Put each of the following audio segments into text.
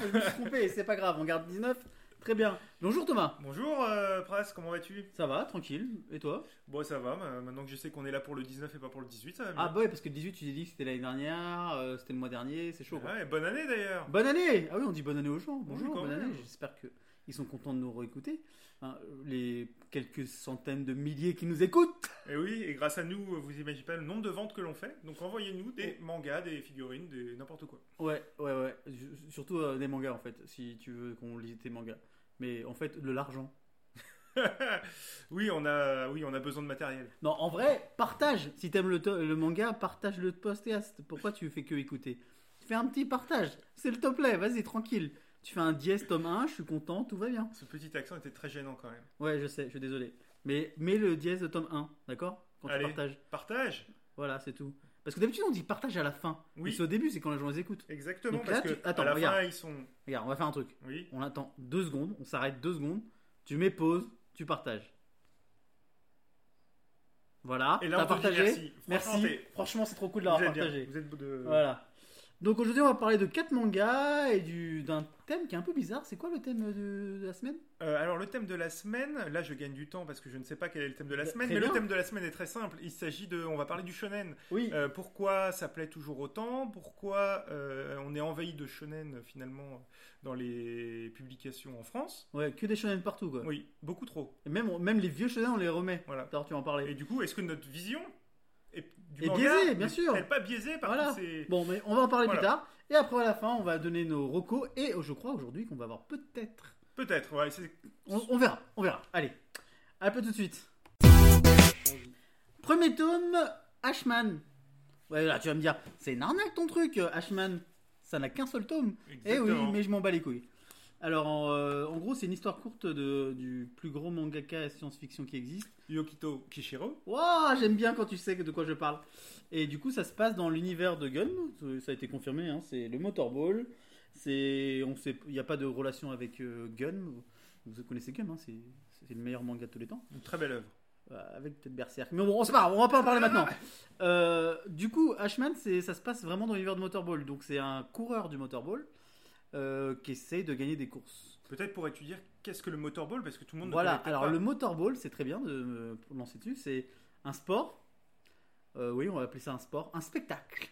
je me suis trompé, c'est pas grave, on garde 19. Très bien. Bonjour Thomas. Bonjour euh, Pras, comment vas-tu? Ça va, tranquille. Et toi? Bon, ça va, ma- maintenant que je sais qu'on est là pour le 19 et pas pour le 18, ça va Ah bah ouais, parce que le 18, tu t'es dit que c'était l'année dernière, euh, c'était le mois dernier, c'est chaud. quoi. Ouais, bonne année d'ailleurs Bonne année Ah oui, on dit bonne année aux gens. Bonjour, quand bonne même. année. J'espère que ils sont contents de nous réécouter. Hein, les quelques centaines de milliers qui nous écoutent. Et oui, et grâce à nous, vous imaginez pas le nombre de ventes que l'on fait. Donc envoyez-nous des mangas, des figurines, des n'importe quoi. Ouais, ouais, ouais. Surtout euh, des mangas en fait, si tu veux qu'on lise tes mangas. Mais en fait, de l'argent. oui, on a, oui, on a besoin de matériel. Non, en vrai, partage. Si t'aimes le, le manga, partage le podcast. Pourquoi tu fais que écouter? Fais un petit partage. C'est le top play. Vas-y, tranquille. Tu fais un dièse tome 1, je suis content, tout va bien. Ce petit accent était très gênant quand même. Ouais, je sais, je suis désolé. Mais mets le dièse de tome 1, d'accord? Quand Allez. tu partages. Partage Voilà, c'est tout. Parce que d'habitude, on dit partage à la fin. Oui. Mais c'est au début, c'est quand les gens les écoutent. Exactement, Donc là, parce tu- que attends, à la regarde. fin, ils sont... Regarde, on va faire un truc. Oui, On attend deux secondes, on s'arrête deux secondes. Tu mets pause, tu partages. Voilà, et là, t'as on te dit partagé. merci. Merci. Franchement, c'est trop cool vous êtes bien. partagé. Vous êtes de... Voilà. Donc aujourd'hui, on va parler de quatre mangas et du d'un thème qui est un peu bizarre. C'est quoi le thème de, de la semaine? Euh, alors le thème de la semaine, là je gagne du temps parce que je ne sais pas quel est le thème de la Bah, semaine, mais bien. le thème de la semaine est très simple. Il s'agit de, on va parler du shonen. Oui. Euh, pourquoi ça plaît toujours autant? Pourquoi euh, on est envahi de shonen finalement dans les publications en France? Ouais, que des shonen partout quoi. Oui, beaucoup trop. Et même même les vieux shonen, on les remet. Voilà. Alors tu en parlais. Et du coup, est-ce que notre vision du Est manga biaisée, bien sûr. Elle pas biaisée par Voilà. tous ces- Bon, mais on va en parler Voilà. plus tard. Et après à la fin, on va donner nos recos et je crois aujourd'hui qu'on va avoir peut-être. Peut-être, ouais. c'est- On, on verra, on verra. Allez, à peu tout de suite. Premier tome, Ashman. Ouais, là tu vas me dire, c'est une arnaque ton truc, Ashman. Ça n'a qu'un seul tome. Eh oui, Exactement. mais je m'en bats les couilles. Alors, en, euh, en gros, c'est une histoire courte de, du plus gros mangaka science-fiction qui existe. Yokito Kishiro. Waouh, j'aime bien quand tu sais de quoi je parle. Et du coup, ça se passe dans l'univers de Gun. Ça a été confirmé. hein, c'est le Motorball. C'est, on sait, il n'y a pas de relation avec euh, Gun. Vous connaissez Gun, hein, c'est, c'est le meilleur manga de tous les temps. Une très belle œuvre. Euh, avec peut-être Berserk. Mais bon, c'est pas grave, on va pas en parler maintenant. Euh, du coup, Ashman, c'est, ça se passe vraiment dans l'univers de Motorball. Donc, c'est un coureur du Motorball euh, qui essaye de gagner des courses. Peut-être pour étudier qu'est-ce que le motorball, parce que tout le monde Voilà, ne alors pas. le motorball, c'est très bien de me lancer dessus. C'est un sport, euh, oui, on va appeler ça un sport, un spectacle.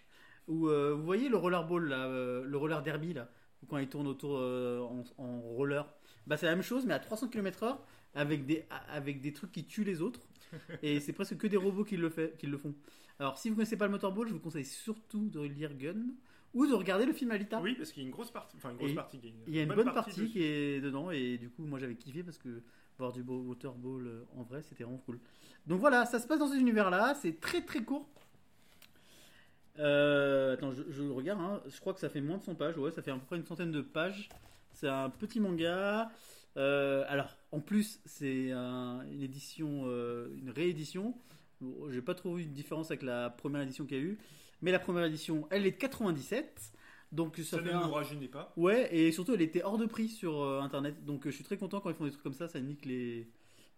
Où euh, vous voyez le rollerball, là, euh, le roller derby, là, où quand il tourne autour euh, en, en roller, bah, c'est la même chose, mais à 300 km/h avec des, avec des trucs qui tuent les autres. Et c'est presque que des robots qui le, fait, qui le font. Alors, si vous connaissez pas le motorball, je vous conseille surtout de lire Gun ou de regarder le film Alita. Oui, parce qu'il y a une grosse partie. Enfin, une grosse Et partie. Il y a une bonne, partie, qui est dedans et du coup moi j'avais kiffé parce que voir du beau waterball euh, en vrai c'était vraiment cool. Donc voilà, ça se passe dans cet univers là, c'est très très court. Euh, attends, je, je le regarde, hein. je crois que ça fait moins de 100 pages, ouais, ça fait à peu près une centaine de pages. C'est un petit manga. Euh, alors en plus c'est un- une édition, euh, une réédition. J'ai pas trop vu de différence avec la première édition qu'il y a eu, mais la première édition elle est de 97. Donc ça, Ça fait ne un, rajeunit pas. Ouais, et surtout, elle était hors de prix sur euh, internet. Donc, euh, je suis très content quand ils font des trucs comme ça. Ça nique les,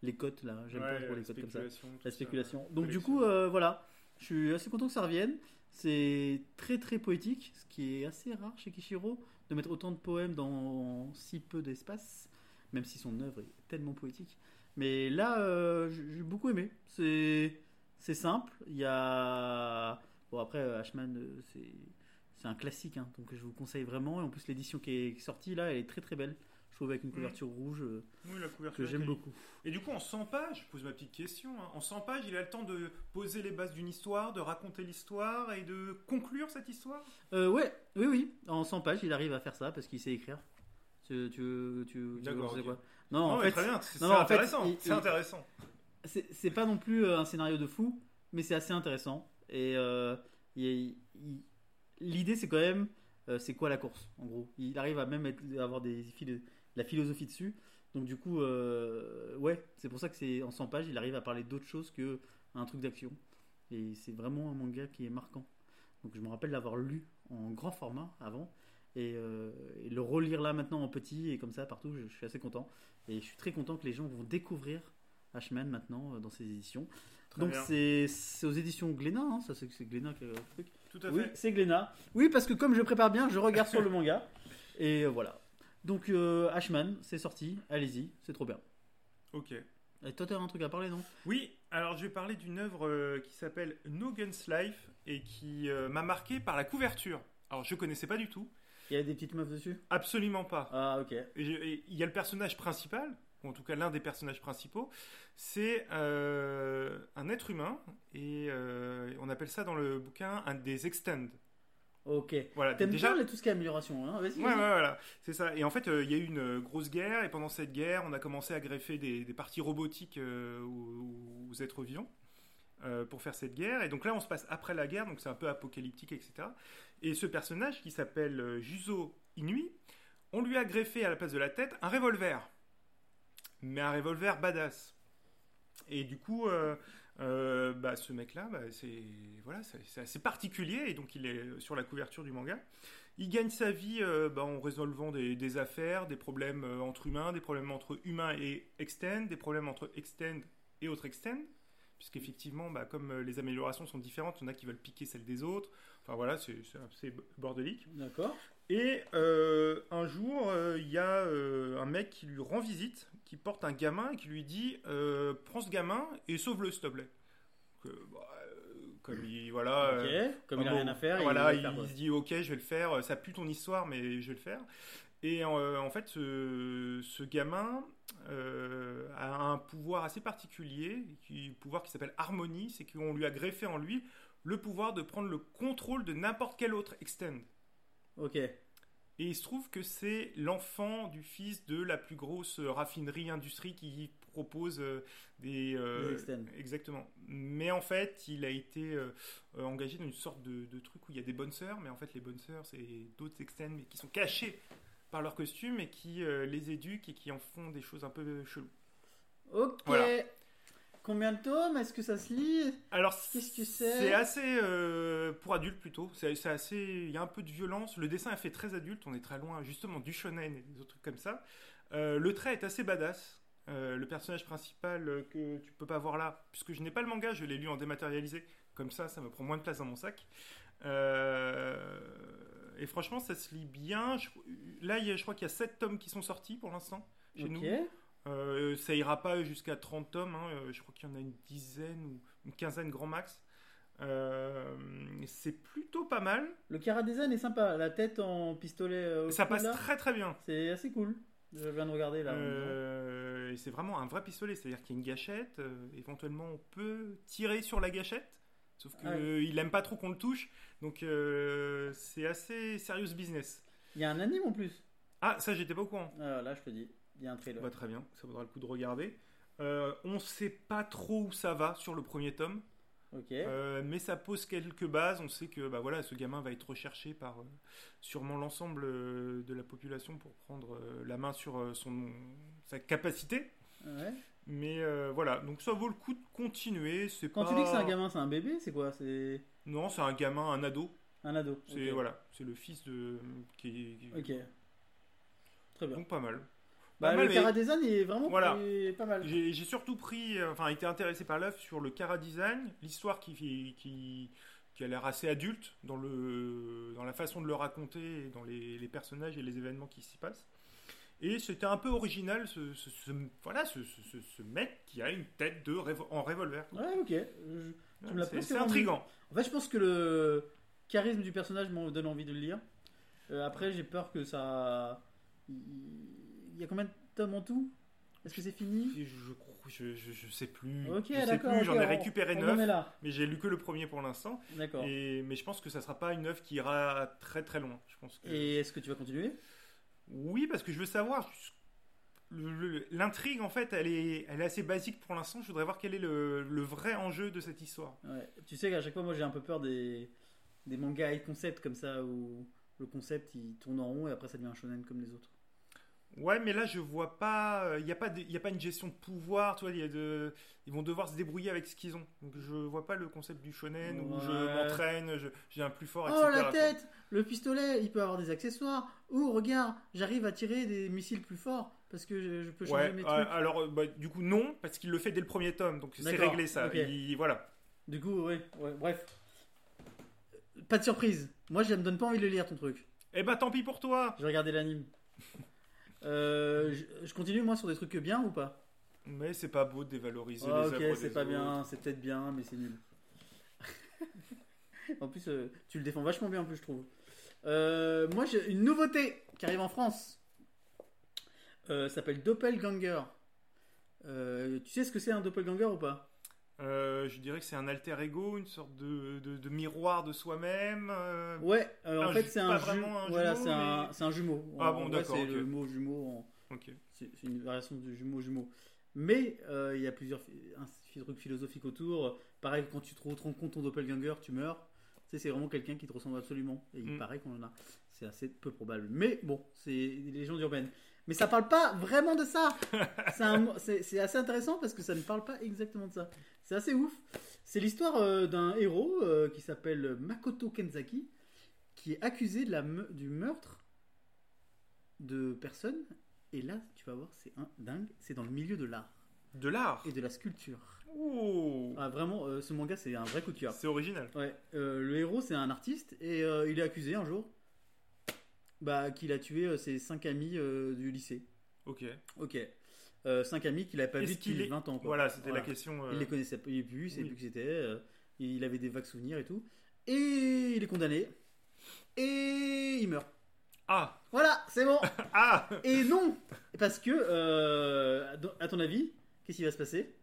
les cotes là. J'aime Ouais, pas trop les cotes comme ça. spéculation, La ça. spéculation. Donc, du coup, euh, voilà. Je suis assez content que ça revienne. C'est très très poétique, ce qui est assez rare chez Kishiro, de mettre autant de poèmes dans si peu d'espace, même si son œuvre est tellement poétique. Mais là, j'ai j'ai beaucoup aimé. C'est c'est simple. Il y a. Bon, après, euh, Ashman, euh, c'est c'est un classique, hein, donc je vous conseille vraiment. Et en plus, l'édition qui est sortie là, elle est très très belle. Je trouve avec une couverture rouge euh, Oui, la couverture. que j'aime beaucoup. Et du coup, en 100 pages, je pose ma petite question. hein, En 100 pages, il a le temps de poser les bases d'une histoire, de raconter l'histoire et de conclure cette histoire? Euh, ouais, oui, oui. En 100 pages, il arrive à faire ça parce qu'il sait écrire. Tu, tu, tu, tu D'accord, veux ok. quoi? Non, en Non, fait, très bien, c'est en fait, intéressant. C'est intéressant. pas non plus un scénario de fou, mais c'est assez intéressant. Et euh, l'idée, c'est quand même, euh, c'est quoi la course, en gros? Il arrive à même être- avoir des philo- la philosophie dessus. Donc du coup, euh, ouais, c'est pour ça que c'est en 100 pages, il arrive à parler d'autre chose que un truc d'action. Et c'est vraiment un manga qui est marquant. Donc je me rappelle l'avoir lu en grand format avant. Et, le relire là maintenant en petit et comme ça partout, je, suis assez content. Et je suis très content que les gens vont découvrir Ashman maintenant dans ses éditions. Très Donc c'est aux éditions Glénat, hein, ça c'est Glénat qui a le truc. Tout à Oui, fait. c'est Glénat. Oui, parce que comme je prépare bien, je regarde sur le manga. Et euh, voilà. Donc, euh, Ashman, c'est sorti. Allez-y, c'est trop bien. Ok. Et toi, t'as un truc à parler, non? Oui, alors je vais parler d'une œuvre euh, qui s'appelle No Guns Life et qui euh, m'a marqué par la couverture. Alors je connaissais pas du tout, Il y a des petites meufs dessus? Absolument pas. Ah, ok. Il y a le personnage principal, ou en tout cas l'un des personnages principaux, c'est euh, un être humain et euh, on appelle ça dans le bouquin un des extend. Ok. Voilà, T'aimes déjà. bien là, tout ce qui est amélioration, hein Vas-y. Ouais, ouais, voilà, c'est ça. Et en fait, euh, il y a eu une grosse guerre, et pendant cette guerre, on a commencé à greffer des, des parties robotiques aux, aux êtres vivants pour faire cette guerre. Et donc là, on se passe après la guerre, donc c'est un peu apocalyptique, etc. Et ce personnage qui s'appelle Juzo Inui, on lui a greffé à la place de la tête un revolver. Mais un revolver badass. Et du coup, euh, euh, bah, ce mec-là, bah, c'est voilà, assez particulier, et donc il est sur la couverture du manga. Il gagne sa vie euh, bah, en résolvant des, affaires, des problèmes entre humains, des problèmes entre humains et extend, des problèmes entre extend et autres extend, puisqu'effectivement, bah, comme les améliorations sont différentes, il y en a qui veulent piquer celles des autres. Enfin voilà, c'est assez bordélique. D'accord. Et euh, un jour, euh, il y a euh, un mec qui lui rend visite, qui porte un gamin et qui lui dit Prends ce gamin et sauve-le, s'il te plaît. Bah, comme il. Voilà. Comme il a bon, rien à faire, voilà, il, se dit ok, je vais le faire. Ça pue ton histoire, mais je vais le faire. Et en fait, ce, ce gamin a un pouvoir assez particulier, qui, pouvoir qui s'appelle harmonie, c'est qu'on lui a greffé en lui le pouvoir de prendre le contrôle de n'importe quel autre extend. Ok. Et il se trouve que c'est l'enfant du fils de la plus grosse raffinerie industrie qui propose euh, des, euh, exactement. Mais en fait, il a été euh, euh, engagé dans une sorte de, de truc où il y a des bonnes sœurs, mais en fait les bonnes sœurs c'est d'autres extends mais qui sont cachés par leur costume et qui euh, les éduquent et qui en font des choses un peu cheloues. Ok. Voilà. Combien de tomes? Est-ce que ça se lit? Alors Qu'est-ce que c'est C'est? assez euh, pour adultes plutôt. C'est assez. Il y a un peu de violence. Le dessin est fait très adulte. On est très loin justement du shonen et des autres trucs comme ça. Euh, le trait est assez badass. Euh, le personnage principal que tu peux pas voir là, puisque je n'ai pas le manga, je l'ai lu en dématérialisé. Comme ça, ça me prend moins de place dans mon sac. Et franchement, ça se lit bien. Je- là, il y a- je crois qu'il y a 7 tomes qui sont sortis pour l'instant chez Ok. nous. Euh, ça ira pas jusqu'à 30 tomes, hein. Euh, je crois qu'il y en a une dizaine ou une quinzaine grand max. Euh, c'est plutôt pas mal. Le Cara Design est sympa. La tête en pistolet. au Ça passe là, très très bien. C'est assez cool. Je viens de regarder là. Euh, c'est vraiment un vrai pistolet, c'est-à-dire qu'il y a une gâchette. euh, éventuellement, on peut tirer sur la gâchette. Sauf qu'il Ah ouais. aime pas trop qu'on le touche. Donc c'est assez serious business. Il y a un anime en plus. Ah, ça j'étais pas au courant. Ah, là, je te dis. Il y a un trailer. Bah, très bien, ça vaudra le coup de regarder. Euh, on sait pas trop où ça va sur le premier tome. Euh, mais ça pose quelques bases. On sait que bah, voilà, ce gamin va être recherché par euh, sûrement l'ensemble euh, de la population pour prendre la main sur son, sa capacité. Ouais. Mais voilà, donc ça vaut le coup de continuer. C'est Quand pas... tu dis que c'est un gamin, c'est un bébé, c'est quoi? C'est Non, c'est un gamin, un ado. un ado. C'est voilà, c'est le fils de qui, qui- Ok. Très bien. donc pas mal. Bah, Pas le Cara Design est vraiment Voilà. est pas mal. J'ai surtout pris, euh, enfin, été intéressé par l'œuvre sur le Cara Design, l'histoire qui, qui, qui a l'air assez adulte dans, le, dans la façon de le raconter, dans les, les personnages et les événements qui s'y passent. Et c'était un peu original, ce, ce- ce- voilà, ce, ce- ce- ce mec qui a une tête de en revolver. Ouais, ok. C'est intriguant. En fait, je pense que le charisme du personnage me donne envie de le lire. Euh, après, j'ai peur que ça. Il y a combien de tomes en tout? Est-ce que c'est fini? Et Je, crois- je, je, je sais plus. Ok, je sais plus, j'en ai récupéré neuf, mais j'ai lu que le premier pour l'instant. D'accord. Et Mais je pense que ça sera pas une œuvre qui ira très très loin. Je pense que... Et est-ce que tu vas continuer? Oui, parce que je veux savoir. L'intrigue, en fait, elle est, elle est assez basique pour l'instant. Je voudrais voir quel est le, le vrai enjeu de cette histoire. Ouais. Tu sais qu'à chaque fois, moi, j'ai un peu peur des, des mangas high concept comme ça où le concept il tourne en rond et après ça devient un shonen comme les autres. Ouais, mais là, je vois pas. Il n'y a, pas de- y a pas une gestion de pouvoir. Tu vois, y a de, ils vont devoir se débrouiller avec ce qu'ils ont. Donc, je vois pas le concept du shonen où je m'entraîne, je- j'ai un plus fort, Oh etc. la quoi. tête Le pistolet, il peut avoir des accessoires. Ou regarde, j'arrive à tirer des missiles plus forts parce que je, je peux changer Ouais, mes euh, trucs. alors euh, bah, du coup non, parce qu'il le fait dès le premier tome, donc c'est D'accord, réglé ça. ok. Il- voilà. Du coup, ouais, ouais, bref. Pas de surprise. Moi, je me donne pas envie de le lire ton truc. Eh bah tant pis pour toi. J'ai regardé l'anime. Euh, je, je continue moi sur des trucs bien ou pas? Mais c'est pas beau de dévaloriser Ah, les Ok, œuvres c'est des pas autres. bien, c'est peut-être bien, mais c'est nul. en plus, euh, tu le défends vachement bien en plus, je trouve. Euh, moi, j'ai une nouveauté qui arrive en France. Euh, ça s'appelle Doppelganger. Euh, tu sais ce que c'est un doppelganger ou pas? Euh, je dirais que c'est un alter ego, une sorte de, de- de miroir de soi-même. euh. Ouais, euh, en fait c'est un, ju- vraiment un voilà, jumeau, un, mais- c'est un jumeau. Ah bon, d'accord, C'est le mot jumeau. en-. C'est une variation du jumeau jumeau. Mais il y a plusieurs un trucs philosophiques autour. Pareil, quand tu te rends compte ton doppelganger, tu meurs. Tu sais, c'est vraiment quelqu'un qui te ressemble absolument. Et il Mm. paraît qu'on en a. C'est assez peu probable. Mais bon, c'est des légendes urbaines. Mais ça parle pas vraiment de ça. C'est assez intéressant parce que ça ne parle pas exactement de ça. C'est assez ouf. C'est l'histoire euh, d'un héros euh, qui s'appelle Makoto Kenzaki qui est accusé de la me- du meurtre de personnes. Et là, tu vas voir, c'est un dingue. C'est dans le milieu de l'art De l'art? et de la sculpture. Ouh. Ah, vraiment, euh, ce manga, c'est un vrai coup de cœur. C'est original. Ouais, le héros, c'est un artiste et il est accusé un jour bah, qu'il a tué euh, ses cinq amis euh, du lycée. Ok. Ok. Euh, cinq amis qu'il n'avait pas vu depuis qu'il est- 20 ans. Quoi. Voilà, c'était Voilà. la question. Il les connaissait pas, il plus, il oui. plus qui c'était. il avait des vagues souvenirs et tout. Et il est condamné. Et il meurt. Ah Voilà, c'est bon. Ah et non Parce que, euh, à ton avis, qu'est-ce qui va se passer?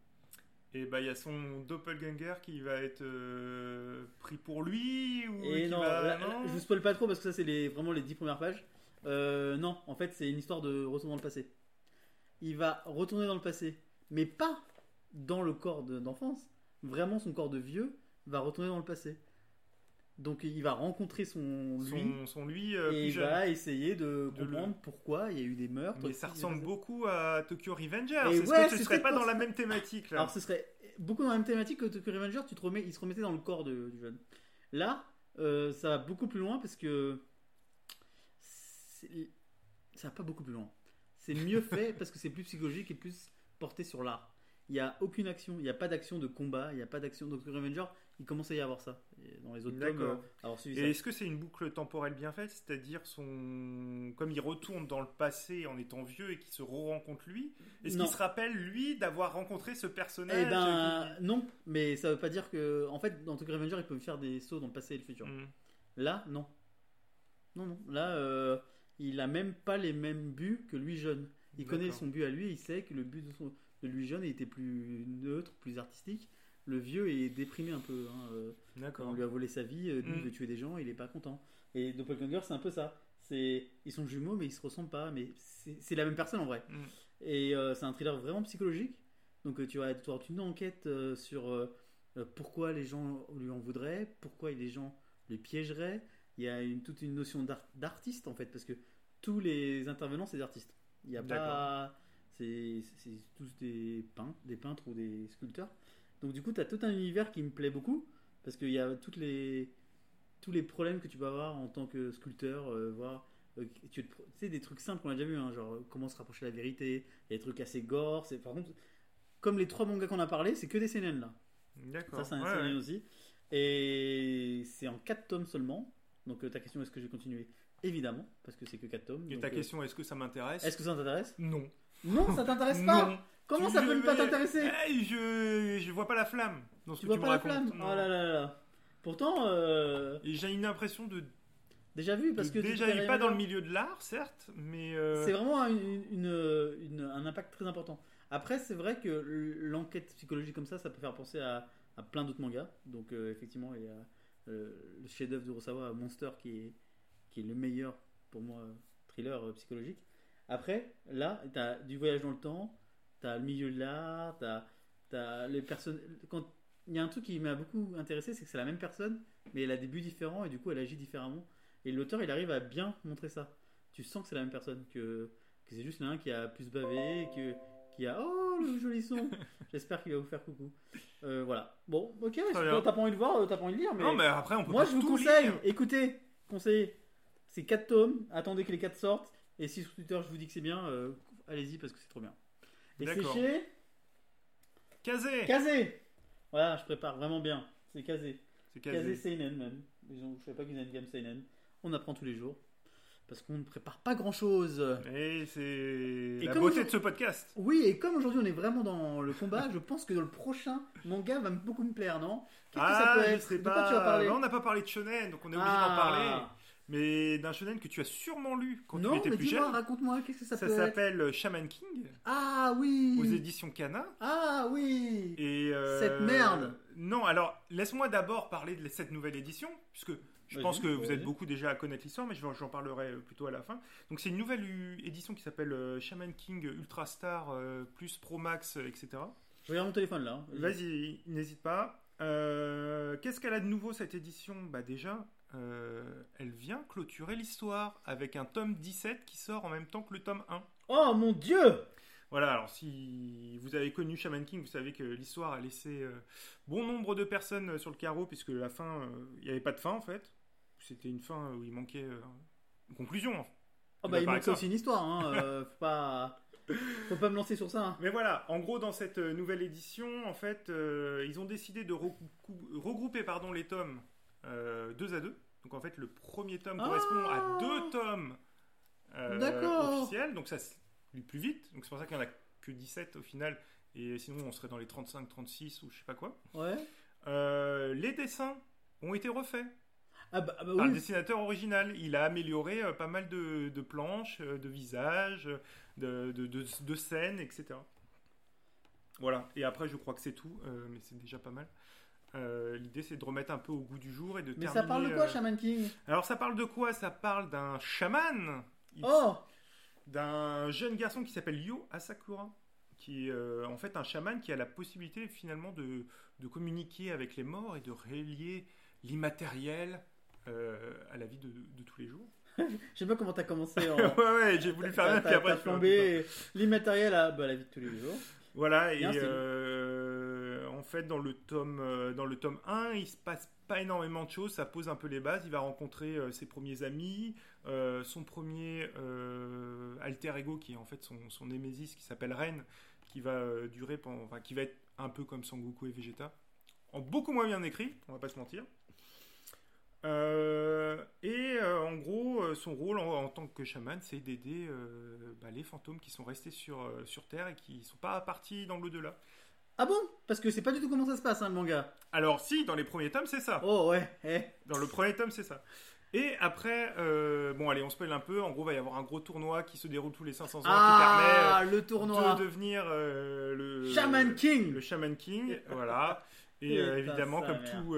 Et bah il y a son doppelganger qui va être euh, pris pour lui ou Et qui non, va- là, non là, je vous spoil pas trop parce que ça, c'est les, vraiment les 10 premières pages. Euh, non, en fait, c'est une histoire de retour dans le passé. Il va retourner dans le passé, mais pas dans le corps de- d'enfance. Vraiment, son corps de vieux va retourner dans le passé. Donc, il va rencontrer son lui son, son lui euh, et il va essayer de De le- comprendre pourquoi il y a eu des meurtres. Mais ça ressemble beaucoup à Tokyo Revenger. Et ouais, que ce serait peut-être pas dans la même thématique là Alors ce serait beaucoup dans la même thématique que Tokyo Revenger, tu te remets, il se remettait dans le corps de- du jeune. Là, euh, ça va beaucoup plus loin parce que ça va pas beaucoup plus loin. C'est mieux fait parce que c'est plus psychologique et plus porté sur l'art. Il n'y a aucune action, il n'y a pas d'action de combat, il n'y a pas d'action. Donc Tokyo Revenger, il commence à y avoir ça. Dans les autres tomes, euh, alors Et est-ce que c'est une boucle temporelle bien faite C'est-à-dire son. Comme il retourne dans le passé en étant vieux et qu'il se re-rencontre lui, est-ce qu'il se rappelle lui d'avoir rencontré ce personnage Eh ben non, mais ça veut pas dire que. En fait, dans Tokyo Revenger, il peut faire des sauts dans le passé et le futur. Hmm. Là, non. Non, non. Là, euh, il a même pas les mêmes buts que lui jeune. Il connaît son but à lui, il sait que le but de, son, de lui jeune était plus neutre, plus artistique. Le vieux est déprimé un peu. hein, euh, D'accord. on lui a volé sa vie, euh, lui Mm. il veut tuer des gens, il est pas content. Et Doppelganger, c'est un peu ça. C'est, ils sont jumeaux, mais ils se ressemblent pas. Mais c'est la même personne en vrai. Mm. Et euh, c'est un thriller vraiment psychologique. Donc tu vas avoir une enquête euh, sur euh, pourquoi les gens lui en voudraient, pourquoi les gens les piégeraient. Il y a une, toute une notion d'art- d'artiste en fait, parce que tous les intervenants c'est des artistes. Il y a pas, c'est c'est tous des peintres, des peintres ou des sculpteurs. Donc du coup tu as tout un univers qui me plaît beaucoup parce qu'il y a toutes les tous les problèmes que tu peux avoir en tant que sculpteur, euh, voir euh, tu tu sais des trucs simples qu'on a déjà vu, hein, genre euh, comment se rapprocher de la vérité, il y a des trucs assez gore. C'est par contre, comme les trois mangas qu'on a parlé, c'est que des CNN là. D'accord. Ça c'est un Ouais, aussi. Et c'est en 4 tomes seulement. Donc ta question est-ce que j'ai continué Évidemment, parce que c'est que 4 tomes. Et Donc, ta question, est-ce que ça m'intéresse? Est-ce que ça t'intéresse? Non. Non, ça t'intéresse pas? Comment ça peut ne pas t'intéresser Eh, je... je vois pas la flamme dans ce Tu que vois tu pas me la racontes. flamme Non. Oh là là. Pourtant, euh, Et j'ai une impression de, déjà vu, parce de que déjà eu pas dans le milieu de l'art, certes, mais euh, C'est vraiment une, une- une- un impact très important. Après, c'est vrai que l'enquête psychologique comme ça, ça peut faire penser à, à plein d'autres mangas. Donc, euh, effectivement, il y a euh, le chef-d'œuvre d'Urosawa, Monster, qui est, qui est le meilleur pour moi thriller euh, psychologique. Après, là, tu as du voyage dans le temps, tu as le milieu de l'art, tu as, les personnes. Quand il y a un truc qui m'a beaucoup intéressé, c'est que c'est la même personne, mais elle a des buts différents et du coup, elle agit différemment. Et l'auteur, il arrive à bien montrer ça. Tu sens que c'est la même personne, que, que c'est juste l'un qui a plus bavé, que, qui a oh le joli son. J'espère qu'il va vous faire coucou. Euh, voilà. Bon, ok. T'as pas envie de voir, euh, t'as pas envie de lire, mais, Non, mais après, on peut moi pas je vous conseille. lire. Écoutez, conseillez. C'est 4 tomes. Attendez que les 4 sortent. Et si sur Twitter je vous dis que c'est bien, euh, allez-y parce que c'est trop bien. Et c'est chez Kazé Kazé. Voilà, je prépare vraiment bien. C'est Kazé. C'est Kazé Kazé. Seinen même. Ils ont, je savais pas qu'ils avaient une gamme Seinen. On apprend tous les jours. parce qu'on ne prépare pas grand chose. Et c'est la beauté de ce podcast. Oui, et comme aujourd'hui on est vraiment dans le combat, je pense que dans le prochain manga va beaucoup me plaire, non? Qu'est-ce que ça Ah, peut je être? sais De pas. quoi tu vas parler? Bah, on n'a pas parlé de shonen, donc on est obligé Ah. d'en parler. Mais d'un shonen que tu as sûrement lu quand tu Non, étais mais plus jeune. raconte-moi, qu'est-ce que ça, Ça peut être s'appelle Shaman King Ah oui aux éditions Kana. Ah oui Et euh, Cette merde. Non, alors laisse-moi d'abord parler de cette nouvelle édition, puisque je pense que vous êtes beaucoup déjà à connaître l'histoire, mais j'en parlerai euh, plutôt à la fin. Donc c'est une nouvelle euh, édition qui s'appelle euh, Shaman King Ultra Star euh, plus Pro Max, euh, etc. Je regarde mon téléphone là. hein. Vas-y, n'hésite pas. Euh, Qu'est-ce qu'elle a de nouveau cette édition? Bah déjà, euh, elle vient clôturer l'histoire avec un tome 17 qui sort en même temps que le tome 1. Oh mon dieu Voilà, alors si vous avez connu Shaman King, vous savez que l'histoire a laissé euh, bon nombre de personnes euh, sur le carreau, puisque la fin, euh, il n'y avait pas de fin en fait. C'était une fin où il manquait une conclusion. hein. Oh bah il manque aussi une histoire, hein. faut pas... Faut pas me lancer sur ça. hein. Mais voilà, en gros, dans cette nouvelle édition, en fait, ils ont décidé de regrouper pardon, les tomes euh, deux à deux. Donc en fait, le premier tome Ah correspond à deux tomes euh, officiels, donc ça se lit plus vite. Donc c'est pour ça qu'il n'y en a que 17 au final, et sinon on serait dans les 35, 36 ou je sais pas quoi. Ouais. Euh, les dessins ont été refaits Ah bah, ah bah par le dessinateur original. Il a amélioré euh, pas mal de, de planches, euh, de visages, de, de, de- de scènes, etc. Voilà. Et après, je crois que c'est tout, euh, mais c'est déjà pas mal. Euh, L'idée, c'est de remettre un peu au goût du jour et de Mais terminer. ça parle de quoi, euh, Shaman King? Alors, ça parle de quoi? Ça parle d'un chaman, Oh d'un jeune garçon qui s'appelle Yo Asakura, qui est euh, en fait un chaman qui a la possibilité finalement de, de communiquer avec les morts et de relier l'immatériel à la vie de, de tous les jours. Je sais pas comment t'as commencé en... ouais, ouais, j'ai voulu faire bien, puis après t'as flambé l'immatériel à bah, la vie de tous les jours. Voilà, et en fait, dans le, tome, euh, dans le tome 1, il se passe pas énormément de choses, ça pose un peu les bases. Il va rencontrer euh, ses premiers amis, euh, son premier alter ego, qui est en fait son, son némésis, qui s'appelle Ren, qui va durer pendant, qui va être un peu comme Sangoku et Vegeta, en beaucoup moins bien écrit, on va pas se mentir. Et en gros, son rôle en, tant que chaman, c'est d'aider bah, les fantômes qui sont restés sur, sur Terre et qui sont pas partis dans l'au-delà. Ah bon? Parce que c'est pas du tout comment ça se passe, hein, le manga. Alors si, dans les premiers tomes, c'est ça. Oh ouais, eh. Dans le premier tome, c'est ça. Et après, euh, bon allez, on spoil un peu. En gros, il va y avoir un gros tournoi qui se déroule tous les 500 ans Ah, le qui permet euh, tournoi de devenir euh, le Shaman King le Shaman King, voilà. Et Putain, évidemment, comme tout,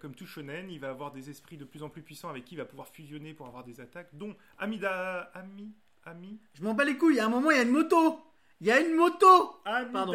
comme tout shonen, il va avoir des esprits de plus en plus puissants avec qui il va pouvoir fusionner pour avoir des attaques, dont Amida, Ami, Ami, Je m'en bats les couilles, à un moment il y a une moto Il y a une moto Pardon.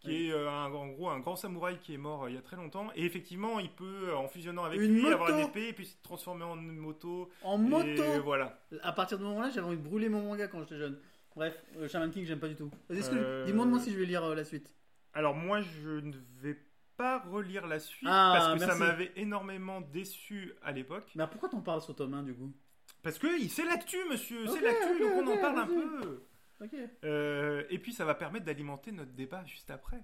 Qui Oui. est euh, un- en gros un grand samouraï qui est mort euh, il y a très longtemps. Et effectivement, il peut, euh, en fusionnant avec Une lui, moto. avoir une épée et puis se transformer en une moto. En moto Et voilà. À partir de ce moment-là, j'avais envie de brûler mon manga quand j'étais jeune. Bref, euh, Shaman King, j'aime pas du tout. Dis-moi moi si je vais lire la suite. Alors moi, je ne vais pas relire la suite Ah, parce que ça m'avait énormément déçu à l'époque. Mais pourquoi t'en parles sur tome 1 du coup? Parce que c'est l'actu, monsieur, c'est l'actu, ok, donc on en parle un peu. Euh, et puis ça va permettre d'alimenter notre débat juste après.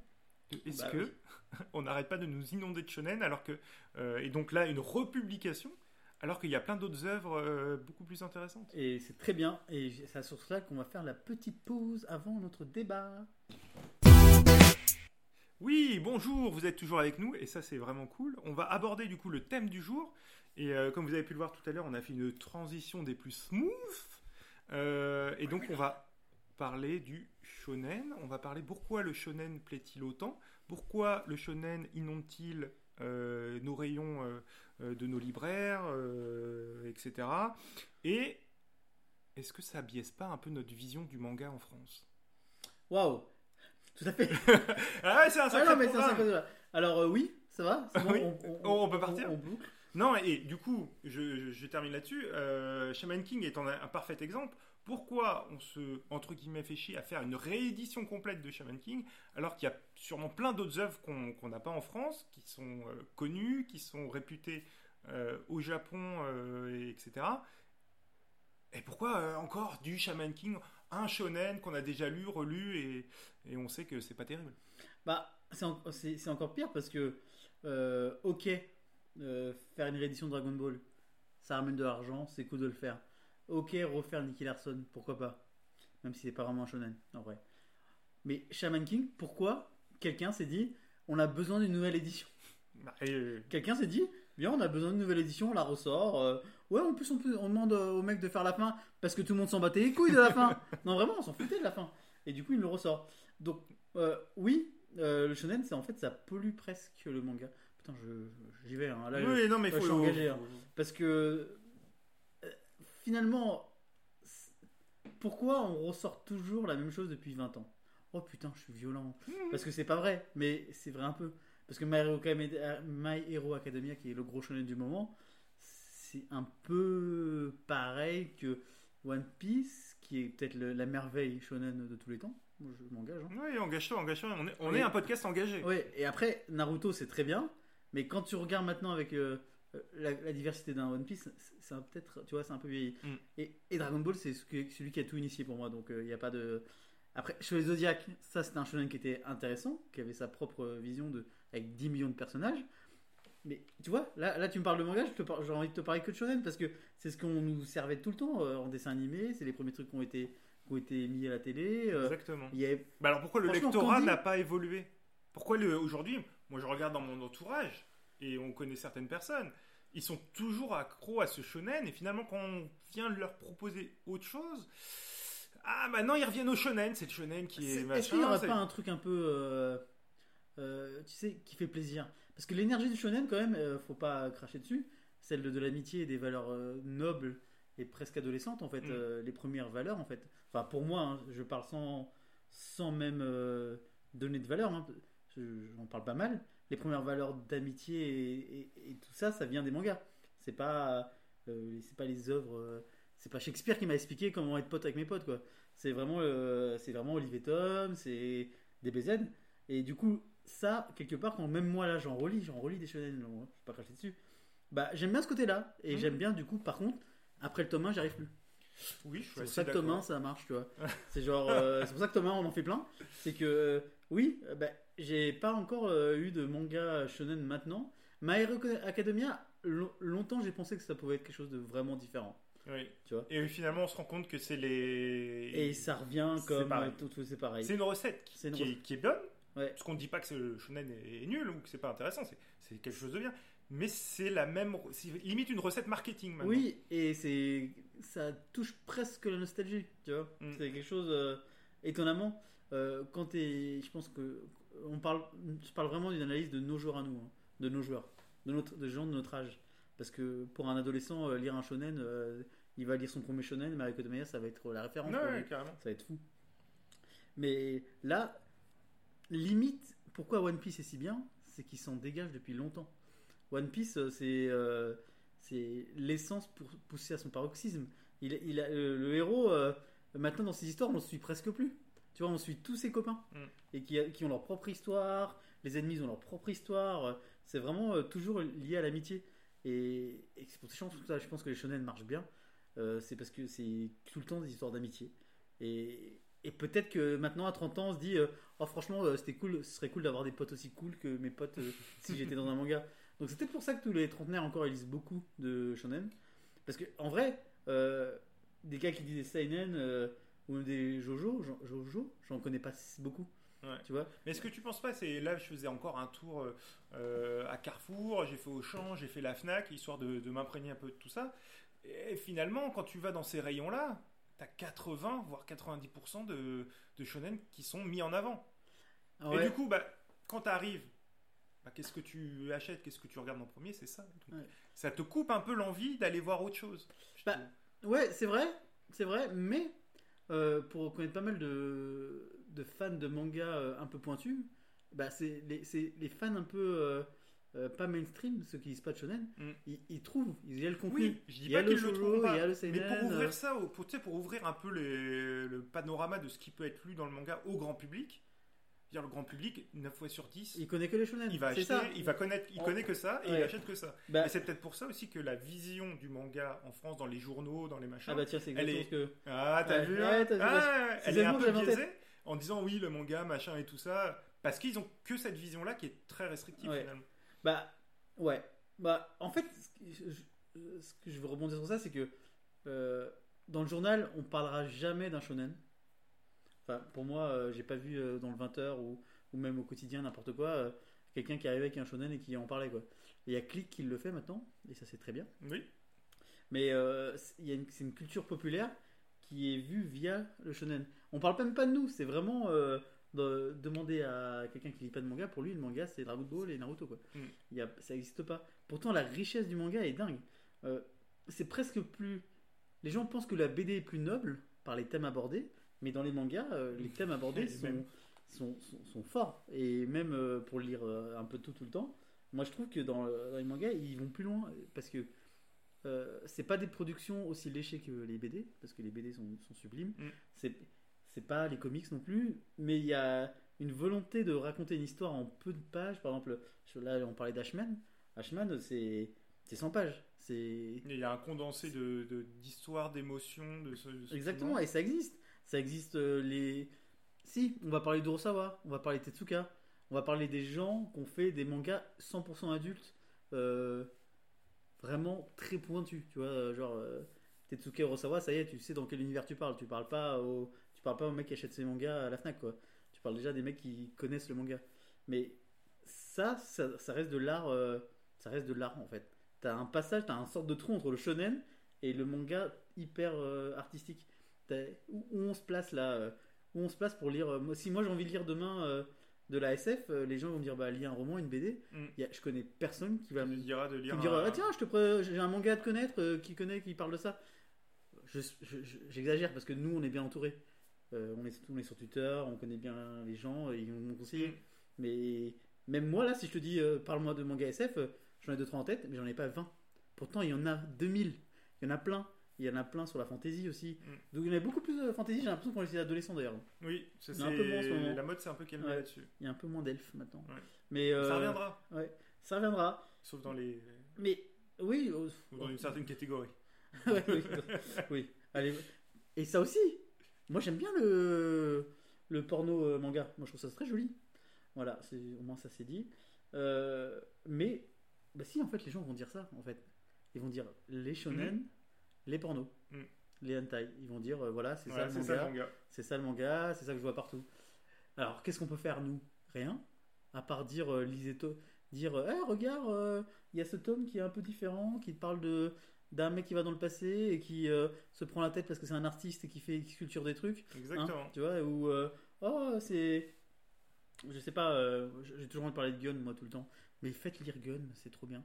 Est-ce Bah que oui. on n'arrête pas de nous inonder de shonen alors que euh, et donc là une republication alors qu'il y a plein d'autres œuvres euh, beaucoup plus intéressantes? Et c'est très bien. Et c'est à sur cela qu'on va faire la petite pause avant notre débat. Oui, bonjour, vous êtes toujours avec nous et ça c'est vraiment cool. On va aborder du coup le thème du jour et comme vous avez pu le voir tout à l'heure, on a fait une transition des plus smooth Euh, et donc on va parler du shonen. On va parler pourquoi le shonen plaît-il autant, pourquoi le shonen inonde-t-il euh, nos rayons euh, euh, de nos libraires, euh, etc. Et est-ce que ça biaise pas un peu notre vision du manga en France? Waouh Tout à fait. Ah ouais, c'est un Ah non, mais un sacré. Alors oui, ça va bon, Oui. on, On peut partir on boucle. Non, et du coup, je, je- je termine là-dessus. Shaman King est un, un parfait exemple. Pourquoi on se, entre guillemets, fait chier à faire une réédition complète de Shaman King, alors qu'il y a sûrement plein d'autres œuvres qu'on n'a pas en France, qui sont euh, connues, qui sont réputées euh, au Japon, euh, et etc. Et pourquoi encore du Shaman King, un shonen qu'on a déjà lu, relu, et, on sait que c'est pas terrible? Bah, c'est en- c'est c'est encore pire parce que, ok, faire une réédition de Dragon Ball, ça ramène de l'argent, c'est cool de le faire. Ok, refaire Nicky Larson, pourquoi pas Même si c'est pas vraiment un shonen, en vrai. Mais Shaman King, pourquoi quelqu'un s'est dit, on a besoin d'une nouvelle édition Bah, et- Quelqu'un s'est dit, bien, on a besoin d'une nouvelle édition, on la ressort. euh, ouais, en plus, on, peut- on demande euh, au mec de faire la fin parce que tout le monde s'en battait les couilles de la fin. non, vraiment, on s'en foutait de la fin. Et du coup, il le ressort. Donc, euh, oui, euh, le shonen, c'est en fait, ça pollue presque le manga. Putain, j'y vais. hein. Là, je- oui, non, mais là, faut. je suis engagé, hein. parce que euh, finalement, pourquoi on ressort toujours la même chose depuis 20 ans? Oh putain, je suis violent. Parce que c'est pas vrai, mais c'est vrai un peu. Parce que My Hero, Academia, My Hero Academia, qui est le gros shonen du moment, c'est un peu pareil que One Piece, qui est peut-être la merveille shonen de tous les temps. Moi, je m'engage. hein. Oui, engage-toi, engage-toi. On est, on Oui. est un podcast engagé. Ouais, et après, Naruto, c'est très bien, mais quand tu regardes maintenant avec euh, la, la diversité d'un One Piece, c'est- peut-être, tu vois, c'est un peu vieilli. Mm. Et, et Dragon Ball, c'est celui qui a tout initié pour moi, donc il n'y a pas de. Après, Chevalier Zodiac, ça c'était un shonen qui était intéressant, qui avait sa propre vision de, avec 10 millions de personnages. Mais tu vois, là, là tu me parles de manga, j'ai envie de te parler que de shonen parce que c'est ce qu'on nous servait tout le temps euh, en dessin animé, c'est les premiers trucs qui ont été, qui ont été mis à la télé. euh, Exactement. il y avait- Bah alors pourquoi le lectorat n'a pas évolué? Pourquoi aujourd'hui Moi je regarde dans mon entourage et on connaît certaines personnes. Ils sont toujours accros à ce shonen et finalement quand on vient leur proposer autre chose, ah maintenant ils reviennent au shonen, c'est le shonen qui est, Est-ce qu'il n'y aurait pas un truc un peu, euh, euh, tu sais, qui fait plaisir? Parce que l'énergie du shonen, quand même, euh, faut pas cracher dessus. Celle de, de l'amitié et des valeurs euh, nobles et presque adolescentes, en fait, Mm. les premières valeurs, en fait. Enfin, pour moi, hein, je parle sans, sans même donner de valeur. Hein, je- j'en parle pas mal. Les premières valeurs d'amitié et, et- et tout ça, ça vient des mangas. C'est pas, euh, c'est pas les œuvres. euh, c'est pas Shakespeare qui m'a expliqué comment être pote avec mes potes, quoi. C'est vraiment, euh, c'est vraiment Olivier Tom, c'est DBZ. Et du coup, ça, quelque part, quand même moi là, j'en relis, j'en relis des shonen, je vais pas cracher dessus. Bah, j'aime bien ce côté-là. Et Mhm. j'aime bien, du coup, par contre, après le tome 1, j'y arrive plus. Oui, je suis C'est pour ça que tome d'accord. 1, ça marche, tu vois. c'est genre, c'est pour ça que tome 1, on en fait plein. C'est que, oui, bah, j'ai pas encore euh, eu de manga shonen maintenant. My Hero Academia, lo- longtemps, j'ai pensé que ça pouvait être quelque chose de vraiment différent. Oui. Tu vois? Et finalement on se rend compte que c'est les. Et ça revient C'est comme pareil. tout, tout c'est pareil. C'est une recette qui, C'est une qui recette. est, qui est bonne. Ouais. Parce qu'on ne dit pas que le shonen est, est nul ou que c'est pas intéressant, c'est, c'est quelque chose de bien. Mais c'est la même, c'est limite une recette marketing maintenant. Oui, et c'est ça touche presque la nostalgie, tu vois. Mm. C'est quelque chose euh, étonnamment. euh, quand t'es, je pense que on parle, je parle vraiment d'une analyse de nos joueurs à nous, hein, de nos joueurs, de notre, de gens de notre âge. Parce que pour un adolescent, euh, lire un shonen, euh, il va lire son premier shonen, Mario Kodomaya, ça va être la référence. Ouais, carrément. Ça va être fou. Mais là, limite, pourquoi One Piece est si bien C'est qu'il s'en dégage depuis longtemps. One Piece, euh, c'est euh, c'est l'essence pour pousser à son paroxysme. Il, il a, euh, le héros, euh, maintenant dans ses histoires, on le suit presque plus. Tu vois, on suit tous ses copains Mm. et qui, ont leur propre histoire. Les ennemis ont leur propre histoire. C'est vraiment euh, toujours lié à l'amitié. Et, et c'est pour ces ça, je pense que les shonen marchent bien. Euh, c'est parce que c'est tout le temps des histoires d'amitié. Et, et peut-être que maintenant à 30 ans on se dit euh, oh franchement euh, c'était cool ce serait cool d'avoir des potes aussi cool que mes potes euh, si j'étais dans un manga donc c'est peut-être pour ça que tous les trentenaires encore ils lisent beaucoup de shonen parce que en vrai euh, des gars qui disent des seinen euh, ou des jojo jojo j'en connais pas beaucoup Ouais. tu vois Mais est-ce que tu penses pas, c'est là je faisais encore un tour euh, euh, à Carrefour, j'ai fait Auchan, j'ai fait la Fnac, histoire de, de m'imprégner un peu de tout ça. Et finalement, quand tu vas dans ces rayons-là, t'as 80 voire 90% de, de shonen qui sont mis en avant. Ah Et du coup, bah, quand tu arrives, qu'est-ce que tu achètes, qu'est-ce que tu regardes en premier, c'est ça. Donc, Ouais. Ça te coupe un peu l'envie d'aller voir autre chose. Bah. Ouais, c'est vrai, c'est vrai, mais euh, pour connaître pas mal de, de fans de manga euh, un peu pointus, bah c'est les, les fans un peu euh, pas mainstream, ceux qui lisent pas de shonen, Mm. ils, ils trouvent, il y a le contenu. Oui, je dis il y a pas le shoujo, il y a le Mais seinen, pour ouvrir ça, pour, pour ouvrir un peu les- le panorama de ce qui peut être lu dans le manga au grand public, dire le grand public, 9 fois sur 10, il connaît que les shonen. il va acheter, ça. il va connaître, il On- connaît que ça et Ouais. il achète que ça. Bah, Et c'est peut-être pour ça aussi que la vision du manga en France, dans les journaux, dans les machins, ah bah tiens, c'est elle exactement est- ce que. Ah, t'as Ouais, vu ouais, hein t'as vu, Ah, Elle est un peu biaisée en disant oui, le manga, machin et tout ça, parce qu'ils ont que cette vision-là qui est très restrictive Ouais. finalement. Bah, ouais. Bah, en fait, ce que je, ce que je veux rebondir sur ça, c'est que euh, dans le journal, on parlera jamais d'un shonen. Enfin, pour moi, euh, j'ai pas vu euh, dans le 20h ou, ou même au quotidien n'importe quoi euh, quelqu'un qui arrivait avec un shonen et qui en parlait quoi. Il y a Click qui le fait maintenant et ça c'est très bien. Oui. Mais euh, c'est- une- c'est une culture populaire qui est vue via le shonen. On parle même pas de nous, c'est vraiment euh, de- demander à quelqu'un qui lit pas de manga. Pour lui, le manga c'est Dragon Ball et Naruto quoi. Mm. Il y a, ça n'existe pas. Pourtant, la richesse du manga est dingue. Euh, c'est presque plus. Les gens pensent que la BD est plus noble par les thèmes abordés, mais dans les mangas, euh, les thèmes abordés sont, sont, sont, sont forts. Et même euh, pour lire euh, un peu tout tout le temps, moi je trouve que dans, dans les mangas, ils vont plus loin parce que euh, c'est pas des productions aussi léchées que les BD, parce que les BD sont, sont sublimes. Mm. C'est c'est pas les comics non plus, mais il y a une volonté de raconter une histoire en peu de pages. Par exemple, là on parlait d'Ashman. Ashman, c'est c'est 100 pages. C'est Il y a un condensé de de- d'histoires, d'émotions, de ce, de ce exactement, et ça existe. Ça existe euh, les. Si, on va parler d'Urosawa, on va parler de Tetsuka, on va parler des gens qui ont fait des mangas 100% adultes, euh, vraiment très pointus. Tu vois, euh, genre euh, Tetsuka Urosawa, ça y est, tu sais dans quel univers tu parles. Tu parles pas au, tu parles pas aux mecs qui achètent ses mangas à la Fnac, quoi. Tu parles déjà des mecs qui connaissent le manga. Mais ça, ça, reste de l'art, ça reste de l'art en fait. T'as un passage, t'as un sorte de trou entre le shonen et le manga hyper artistique. Où, on se place là euh, Où on se place pour lire euh, Si moi j'ai envie de lire demain euh, de la SF, les gens vont me dire bah lis un roman, une BD. Mm. Y a- je connais personne qui va me diras de qui lire me dira un- ah, tiens je te j'ai un manga à te connaître euh, qui connaît qui parle de ça. Je- je- je- J'exagère parce que nous on est bien entourés. Euh, on, est, on est sur Twitter, on connaît bien les gens, ils nous conseiller. Mm. Mais même moi là, si je te dis euh, parle-moi de manga SF, j'en ai 2-3 en tête, mais j'en ai pas 20. Pourtant il y en a 2000. Il y en a plein. Il y en a plein sur la fantasy aussi. Mm. Donc il y en a beaucoup plus de fantasy, j'ai l'impression qu'on était adolescents d'ailleurs. Oui, un peu moins ce c'est moment. la mode, c'est un peu calmée Ouais. là-dessus. Il y a un peu moins d'elfes maintenant. Ouais. Mais euh, Ça reviendra, Ça reviendra. sauf dans les Mais oui. euh, ou dans une certaine catégorie. Ouais, oui, oui. Allez. Et ça aussi. Moi, j'aime bien le, le porno euh, manga. Moi, je trouve ça très joli. Voilà, au moins ça c'est dit. Euh, mais, bah si, en fait, les gens vont dire ça. En fait, ils vont dire les shonen, les pornos, Mhm. les hentai. Ils vont dire euh, voilà, c'est ça le c'est ça le manga. C'est ça le manga, c'est ça que je vois partout. Alors, qu'est-ce qu'on peut faire, nous? Rien. À part dire, euh, lisez dire, euh, Eh, regarde, euh, il y a ce tome qui est un peu différent, qui parle de d'un mec qui va dans le passé et qui se prend la tête parce que c'est un artiste et qui fait qui sculpture des trucs. hein, Exactement. tu vois, ou oh, c'est. Je sais pas, euh, j'ai toujours envie de parler de Gun, moi, tout le temps. Mais faites lire Gun, c'est trop bien.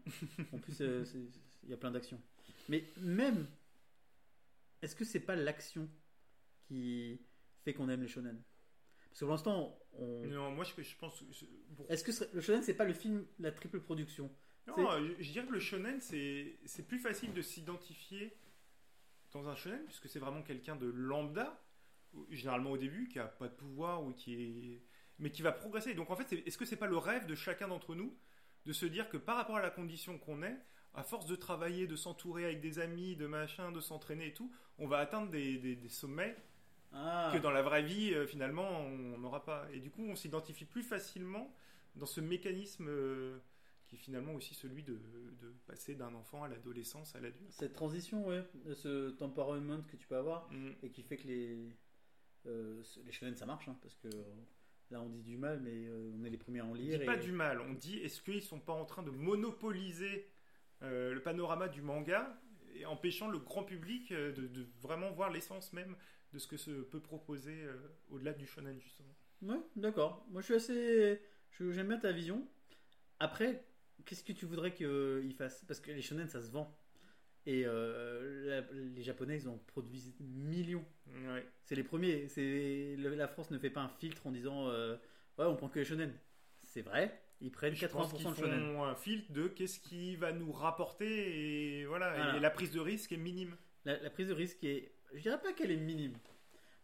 En plus, euh, il y a plein d'actions. Mais même, est-ce que c'est pas l'action qui fait qu'on aime les shonen? Parce que pour l'instant, on... Non, moi je, je pense. est-ce que le shonen c'est pas le film, la triple production? Non, je, je dirais que le shonen, c'est plus facile de s'identifier dans un shonen, puisque c'est vraiment quelqu'un de lambda, généralement au début, qui a pas de pouvoir, ou qui est... mais qui va progresser. Donc en fait, est-ce que c'est pas le rêve de chacun d'entre nous de se dire que par rapport à la condition qu'on est, à force de travailler, de s'entourer avec des amis, de machin, de s'entraîner et tout, on va atteindre des, des- des sommets Ah, que dans la vraie vie, euh, finalement, on n'aura pas. Et du coup, on s'identifie plus facilement dans ce mécanisme euh, qui est finalement aussi celui de, de passer d'un enfant à l'adolescence, à l'adulte. cette transition, ouais, ce temperament que tu peux avoir Mm. et qui fait que les, euh, les shonen ça marche, hein, parce que euh, là on dit du mal, mais on est les premiers à en On lire. dit pas et- du mal, on dit est-ce qu'ils sont pas en train de monopoliser le panorama du manga et empêchant le grand public euh, de, de vraiment voir l'essence même de ce que se peut proposer euh, au-delà du shonen justement. Ouais, d'accord. Moi, je suis assez. J'aime bien ta vision. Après, qu'est-ce que tu voudrais qu'ils fassent Parce que les shonen, ça se vend. Et euh, la- les Japonais, ils en produisent millions. Ouais. C'est les premiers. C'est La France ne fait pas un filtre en disant euh, Ouais, on prend que les shonen. C'est vrai, ils prennent Je pense 80% qu'ils de shonen. font un filtre de qu'est-ce qui va nous rapporter et voilà, Voilà. et la prise de risque est minime. La, la prise de risque est. Je dirais pas qu'elle est minime.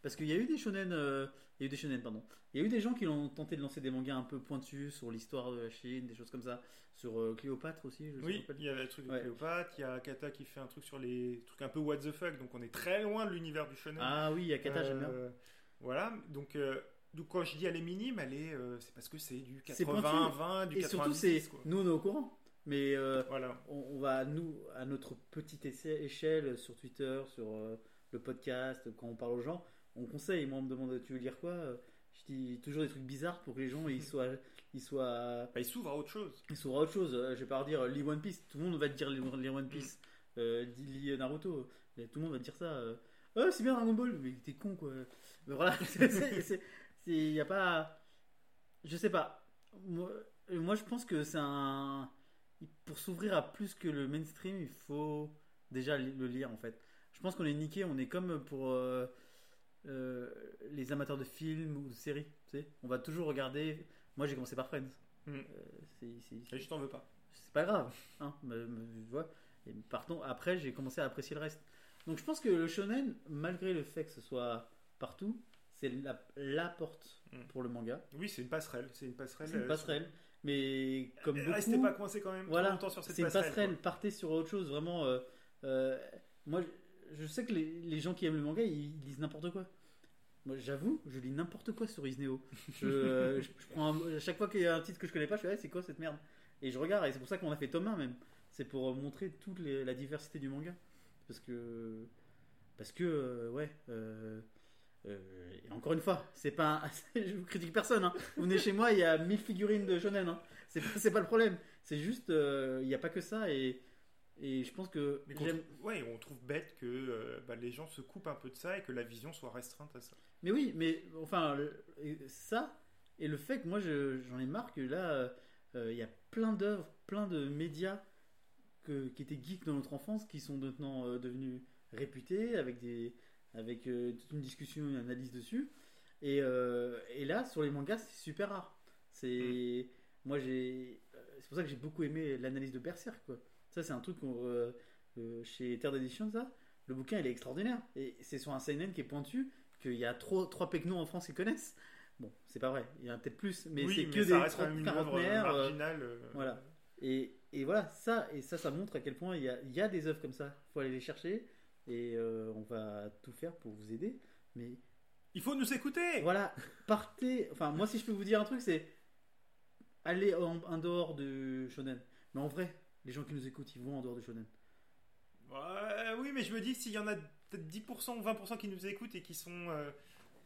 Parce qu'il y a eu des shonen. euh, Il y a eu des shonen, pardon. Il y a eu des gens qui ont tenté de lancer des mangas un peu pointus sur l'histoire de la Chine, des choses comme ça. Sur euh, Cléopâtre aussi, je Oui, il y a le truc de Ouais. Cléopâtre, il y a Kata qui fait un truc sur les trucs un peu what the fuck, donc on est très loin de l'univers du shonen. Ah oui, Yakata, j'aime bien. Euh, Voilà, donc, euh, donc quand je dis elle est minime, elle est, euh, c'est parce que c'est du C'est 80, pointu. 20, du Et 90. surtout, c'est quoi. nous, on est au courant. Mais euh, Voilà. on, on va, nous, à notre petite échelle, sur Twitter, sur, euh, le podcast, quand on parle aux gens, on conseille. Moi, on me demande tu veux lire quoi Je dis toujours des trucs bizarres pour que les gens ils soient, ils soient, Bah, il s'ouvre à autre chose. ils s'ouvrent à autre chose. Je vais pas dire lis One Piece. Tout le monde va te dire lis One Piece. Lis Naruto. Tout le monde va te dire ça. Oh, c'est bien Dragon Ball. Mais t'es con quoi. Mais voilà, c'est- c'est- c'est- c'est- il y a pas. Je sais pas. Moi, euh, moi je pense que c'est un. Pour s'ouvrir à plus que le mainstream, il faut déjà le lire en fait. Je pense qu'on est niqué. On est comme pour. euh, euh, les amateurs de films ou de séries, tu sais, on va toujours regarder. Moi, j'ai commencé par Friends. Mm. Euh, c'est- c'est- Et je t'en veux pas. c'est pas grave. Hein, me- vois. Et pardon, après, j'ai commencé à apprécier le reste. Donc, je pense que le shonen, malgré le fait que ce soit partout, c'est la, la porte Mm. pour le manga. Oui, c'est une passerelle. C'est une passerelle. C'est une euh, passerelle. Mais comme sur- beaucoup, Restez pas coincé quand même voilà, longtemps sur cette c'est une passerelle. quoi. Partez sur autre chose. Vraiment, euh, euh, moi, je sais que les, les gens qui aiment le manga, ils, lisent n'importe quoi. Moi, j'avoue, je lis n'importe quoi sur Isneo. Je, euh, je- je prends un- à chaque fois qu'il y a un titre que je connais pas, je fais, c'est quoi cette merde? Et je regarde, et c'est pour ça qu'on a fait tome 1 même. C'est pour montrer toute les- la diversité du manga. Parce que, parce que, ouais. Euh, et encore une fois, c'est pas, un- je vous critique personne. hein. Vous venez chez moi, il y a 1000 figurines de shonen. hein. C'est pas, le problème. C'est juste, euh, il n'y a pas que ça. Et, et je pense que Mais ouais, on trouve bête que euh, bah, les gens se coupent un peu de ça et que la vision soit restreinte à ça. Mais oui, mais enfin, le- ça et le fait que moi je- j'en ai marre que là, euh, il y a plein d'œuvres, plein de médias que- qui étaient geeks dans notre enfance qui sont maintenant devenus réputés avec des avec euh, toute une discussion, une analyse dessus. Et, euh, et là, sur les mangas, c'est super rare. C'est moi j'ai euh, c'est pour ça que j'ai beaucoup aimé l'analyse de Berserk quoi. Ça c'est un truc qu'on, chez Terre d'édition ça. Le bouquin il est extraordinaire et c'est sur un seinen qui est pointu qu'il y a trois trois pecnos en France qui connaissent. Bon, c'est pas vrai, il y en a peut-être plus, mais oui, c'est que ça des reste une marginale. euh, voilà. Et, et voilà, ça, et ça, ça montre à quel point il y a, il y a des œuvres comme ça. Il faut aller les chercher et euh, on va tout faire pour vous aider. Mais Il faut nous écouter voilà, partez. Enfin, moi, si je peux vous dire un truc, c'est aller en, en dehors du shonen. Mais en vrai, les gens qui nous écoutent, ils vont en dehors du shonen. Oui, mais je me dis s'il y en a peut-être 10% ou 20% qui nous écoutent et qui sont euh,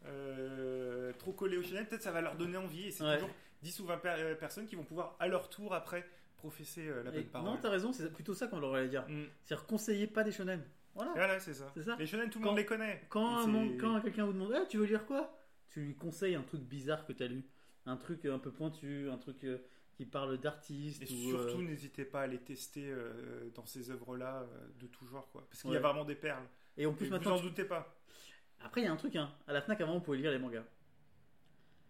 euh, trop collés au shonen, peut-être ça va leur donner envie. Et c'est Ouais. toujours 10 ou 20 per- euh, personnes qui vont pouvoir à leur tour après professer la Et- bonne parole. non, t'as raison, c'est plutôt ça qu'on leur allait dire. Mm. C'est-à-dire, conseillez pas des shonen. Voilà. Voilà, c'est ça. Ça. Les shonen, tout le Quand- monde les connaît. Quand, un quand quelqu'un vous demande Ah, Tu veux lire quoi? Tu lui conseilles un truc bizarre que tu as lu. Un truc un peu pointu, un truc euh, qui parle d'artistes. Et ou, surtout, euh, n'hésitez pas à les tester euh, dans ces œuvres-là de tout genre, quoi. Parce qu'il y a vraiment des perles. Et en Et plus, vous maintenant. en tu- doutez pas. Après, il y a un truc, hein. à la Fnac, avant, on pouvait lire les mangas.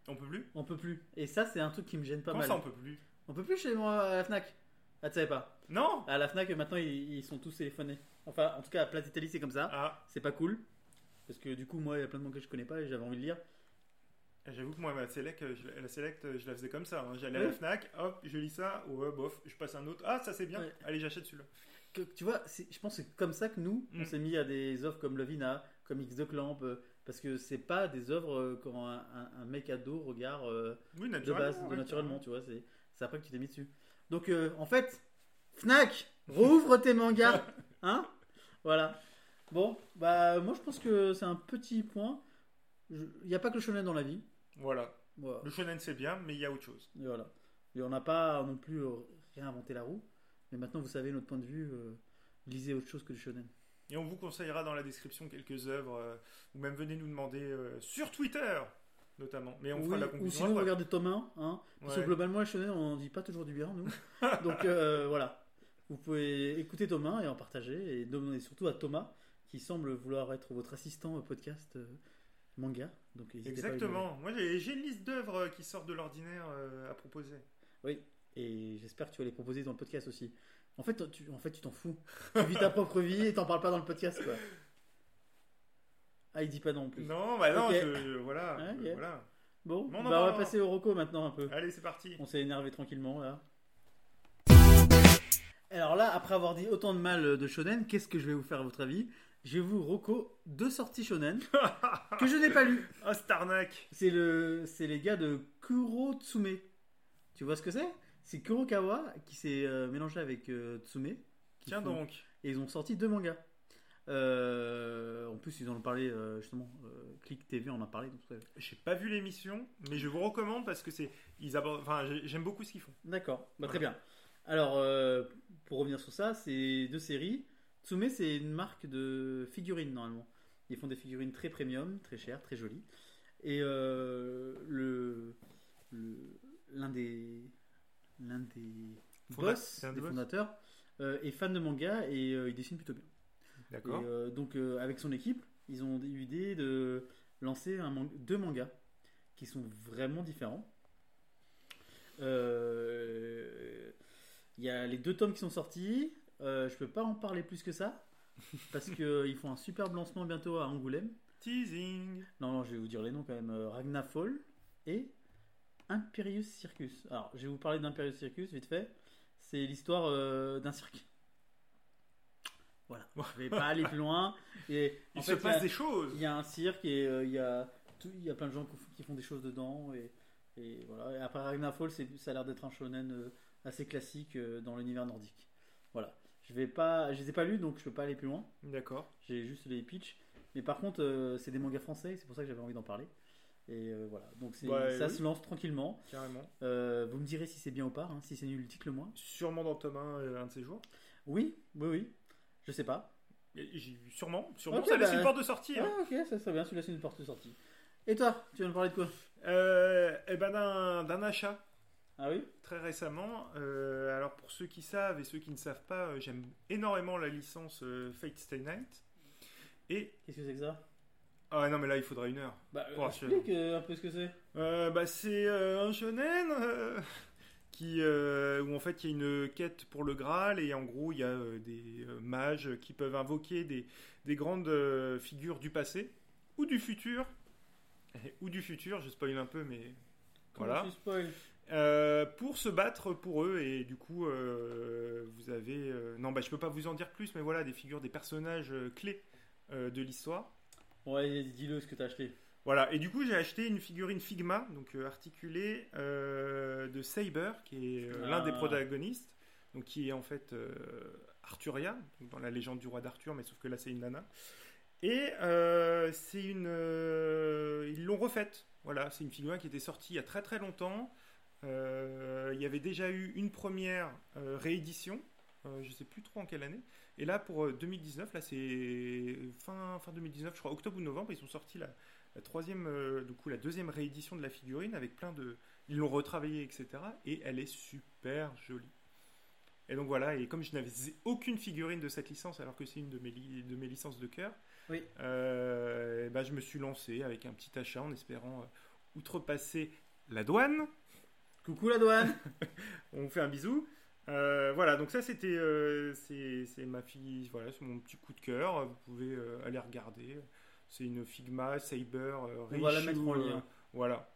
On peut plus? On peut plus. Et ça, c'est un truc qui me gêne pas Comment mal. ça, on peut plus? On peut plus chez moi à la Fnac. Ah, tu savais pas? Non À la Fnac, maintenant, ils, ils sont tous téléphonés. Enfin, en tout cas, à Place Italie, c'est comme ça. Ah, C'est pas cool. Parce que du coup, moi, il y a plein de mangas que je connais pas et j'avais envie de lire. j'avoue que moi, ma select, euh, je, la- select, euh, je la faisais comme ça. hein. J'allais à la Fnac, hop, je lis ça, ouais, bof, je passe à un autre. Ah, ça c'est bien. Ouais. Allez, j'achète celui-là. Que- tu vois, je pense que c'est comme ça que nous, on Mm. s'est mis à des offres comme Lovina, comme X de Clamp, euh, parce que c'est pas des œuvres euh, quand un, un- un mec ado regarde euh, Oui, de base, ouais, naturellement, tu vois, c'est c'est après que tu t'es mis dessus. Donc, euh, en fait, Fnac, rouvre tes mangas, hein? Voilà. Bon, bah, moi je pense que c'est un petit point. Il n'y a pas que le shonen dans la vie. Voilà. Voilà. Le shonen c'est bien, mais il y a autre chose. Et voilà. Et on n'a pas non plus euh, réinventé la roue. Mais maintenant, vous savez notre point de vue. euh, lisez autre chose que le shonen. Et on vous conseillera dans la description quelques œuvres, euh, ou même venez nous demander euh, sur Twitter, notamment. Mais on fera Oui, la ou conclusion. sinon, après. regardez Tome 1. Hein, parce que globalement, le shonen, on n'en dit pas toujours du bien, nous. Donc voilà. Vous pouvez écouter Tome 1 et en partager. Et demander surtout à Thomas, qui semble vouloir être votre assistant au podcast euh, manga. Donc. Exactement. Moi j'ai une liste d'œuvres euh, qui sortent de l'ordinaire euh, à proposer. Oui. Et j'espère que tu vas les proposer dans le podcast aussi. En fait, tu en fait, tu t'en fous. Tu vis ta propre vie et t'en parles pas dans le podcast, quoi. Ah, il dit pas non plus. Non, bah non, je- voilà. Voilà. Bon, on va passer au Rocco maintenant un peu. Allez, c'est parti. On s'est énervé tranquillement là. Alors là, après avoir dit autant de mal de shonen, qu'est-ce que je vais vous faire à votre avis? Je vais vous Rocco deux sorties shonen que je n'ai pas lues. Ah, Starnak C'est le, c'est les gars de Kuro Tsume. Tu vois ce que c'est? C'est Kurokawa qui s'est euh, mélangé avec euh, Tsume. qui Tiens font- donc. Et ils ont sorti deux mangas. Euh, en plus, ils en ont parlé euh, justement. euh, Click TV en a parlé. Donc, ouais. J'ai pas vu l'émission, mais je vous recommande parce que c'est. Ils abordent. Enfin, j'ai- j'aime beaucoup ce qu'ils font. D'accord, bah, très bien. Alors, euh, pour revenir sur ça, c'est deux séries. Tsume, c'est une marque de figurines normalement. Ils font des figurines très premium, très chères, très jolies. Et euh, le l'un des l'un des Fonda- boss, des fondateurs, euh, est fan de manga et il dessine plutôt bien. D'accord. donc avec son équipe, ils ont eu l'idée de lancer un man- deux mangas qui sont vraiment différents. Euh, Il y a les deux tomes qui sont sortis. Euh, je peux pas en parler plus que ça parce qu'ils font un superbe lancement bientôt à Angoulême. Teasing. Non, non, je vais vous dire les noms quand même. Euh, Ragnafall et Imperius Circus. Alors, je vais vous parler d'Imperius Circus vite fait. C'est l'histoire euh, d'un cirque. Voilà. Je vais pas aller plus loin. Et en Il fait, se il y a- passe des choses. il y a un cirque et euh, il y a tout- il y a plein de gens qui font- des choses dedans et, et voilà. Et après Ragnarfall, c'est ça a l'air d'être un shonen euh, assez classique euh, dans l'univers nordique. Voilà. Je vais pas, je les ai pas lus donc je peux pas aller plus loin. D'accord. J'ai juste les pitchs. Mais par contre, euh, c'est des mangas français, c'est pour ça que j'avais envie d'en parler. Et euh, voilà. Donc Ouais, ça oui. se lance tranquillement. Carrément. Euh, vous me direz si c'est bien ou pas. hein. Si c'est nul, dites-le moi. Sûrement dans tome 1, euh, un de ces jours. Oui, oui, oui. Je sais pas. J'ai- Sûrement. Sûrement. Ok, ça laisse bah- une porte de sortie. Ah, hein. ok, ça serait bien. Celui-là, c'est une porte de sortie. Et toi, tu vas nous parler de quoi? Eh ben d'un achat Ah oui très récemment. Euh, alors pour ceux qui savent et ceux qui ne savent pas, euh, j'aime énormément la licence euh, Fate Stay Night. Et Qu'est-ce que c'est que ça? Ah non mais là il faudrait une heure. Bah, Pour explique euh, un peu ce que c'est. Bah, c'est un shonen qui euh, où en fait il y a une quête pour le Graal et en gros il y a euh, des euh, mages qui peuvent invoquer des, des grandes figures du passé ou du futur ou du futur. Je spoil un peu mais voilà. Comment tu spoil? Euh, pour se battre pour eux et du coup euh, vous avez euh, non bah je peux pas vous en dire plus mais voilà des figures des personnages euh, clés euh, de l'histoire Ouais, dis-le ce que t'as acheté. voilà et du coup j'ai acheté une figurine Figma donc euh, articulée euh, de Saber qui est euh, l'un Ah. des protagonistes donc qui est en fait euh, Arthuria donc dans la légende du roi d'Arthur mais sauf que là c'est une nana et euh, c'est une euh, ils l'ont refaite voilà c'est une figurine qui était sortie il y a très très longtemps il y avait déjà eu une première euh, réédition, euh, je sais plus trop en quelle année. Et là, pour euh, 2019, là c'est fin, fin 2019, je crois octobre ou novembre, ils ont sorti la, la troisième, euh, du coup la deuxième réédition de la figurine avec plein de, ils l'ont retravaillée, etc. Et elle est super jolie. Et donc voilà, et comme je n'avais aucune figurine de cette licence, alors que c'est une de mes, li- de mes licences de cœur, Oui. euh, ben, je me suis lancé avec un petit achat en espérant euh, outrepasser la douane. Coucou la douane On vous fait un bisou. Euh, voilà, donc ça c'était euh, c'est ma fille, voilà, c'est mon petit coup de cœur. Vous pouvez euh, aller regarder. C'est une Figma Saber euh, On va la mettre en lien. voilà.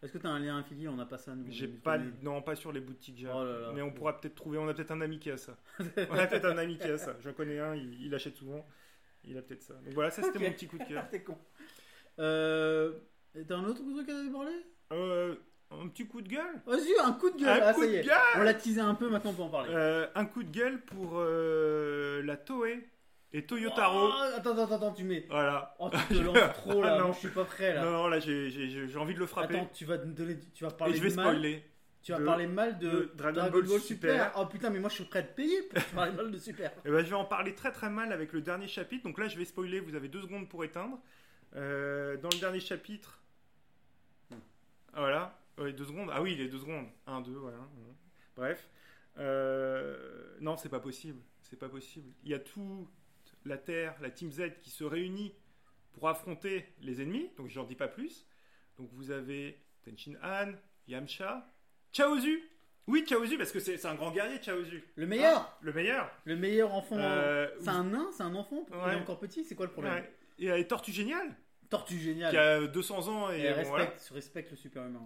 Est-ce que t'as un lien affilié? On n'a pas ça nous. J'ai pas, non pas sur les boutiques, Oh là là. mais on pourra peut-être trouver. On a peut-être un ami qui a ça. on a peut-être un ami qui a ça. J'en connais un, il, il achète souvent. Il a peut-être ça. Donc voilà, ça c'était mon petit coup de cœur. T'es con. T'as un autre truc à parler? Euh, un petit coup de gueule. Vas-y, un coup de gueule Un Ah, coup ça y de est. gueule. On l'a teasé un peu, maintenant on peut en parler. Euh, un coup de gueule pour euh, la Toei et Toyotaro. Oh, attends, attends, attends, tu mets. Voilà. Oh, tu te lances trop là, Ah, non. moi je suis pas prêt là. Non, non, là j'ai j'ai- j'ai- j'ai envie de le frapper. Attends, tu vas donner, tu vas et parler je vais mal. spoiler. Tu vas de- parler mal de, de Dragon Ball Super. Oh putain, mais moi je suis prêt à te payer pour parler mal de Super. Et ben, je vais en parler très très mal avec le dernier chapitre. Donc là, je vais spoiler. Vous avez deux secondes pour éteindre. Euh, dans le dernier chapitre. Ah, voilà. Ouais, deux secondes. Ah oui, les deux secondes. Un, deux, voilà. Mhm. Bref. Euh, non, c'est pas possible. C'est pas possible. Il y a toute la Terre, la Team Z qui se réunit pour affronter les ennemis. Donc j'en dis pas plus. Donc vous avez Tenshin Han, Yamcha, Chaozu. Oui, Chaozu, parce que c'est un grand guerrier, Chaozu. Le meilleur Ah, le meilleur. Le meilleur enfant. Euh, c'est un nain C'est un enfant Il Ouais. est encore petit C'est quoi le problème Ouais. Et a Tortue Géniale, Tortue génial. qui a 200 ans et, Et bon, respecte, voilà. respecte le super humain.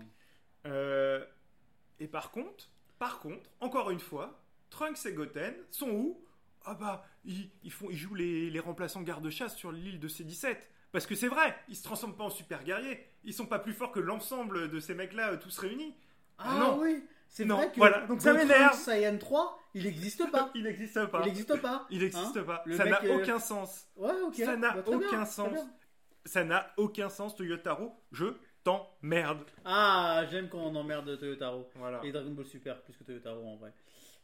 Euh, et par contre, par contre, encore une fois, Trunks et Goten sont où? Ah bah, ils, ils font, ils jouent les, les remplaçants garde-chasse sur l'île de C-17. Parce que c'est vrai, ils se transforment pas en super guerriers. Ils sont pas plus forts que l'ensemble de ces mecs-là, euh, tous réunis. Ah non. oui C'est vrai que voilà, donc ça m'énerve. Saiyan 3, il n'existe pas. Il n'existe pas. Il n'existe pas. Il n'existe Hein pas. Le Ça n'a euh, aucun sens. Ouais, ok. Ça n'a Bah, bien, aucun sens. Ça n'a aucun sens, Toyotaro. Je t'emmerde. Ah, j'aime quand on emmerde Toyotaro. Voilà. Et Dragon Ball Super plus que Toyotaro en vrai.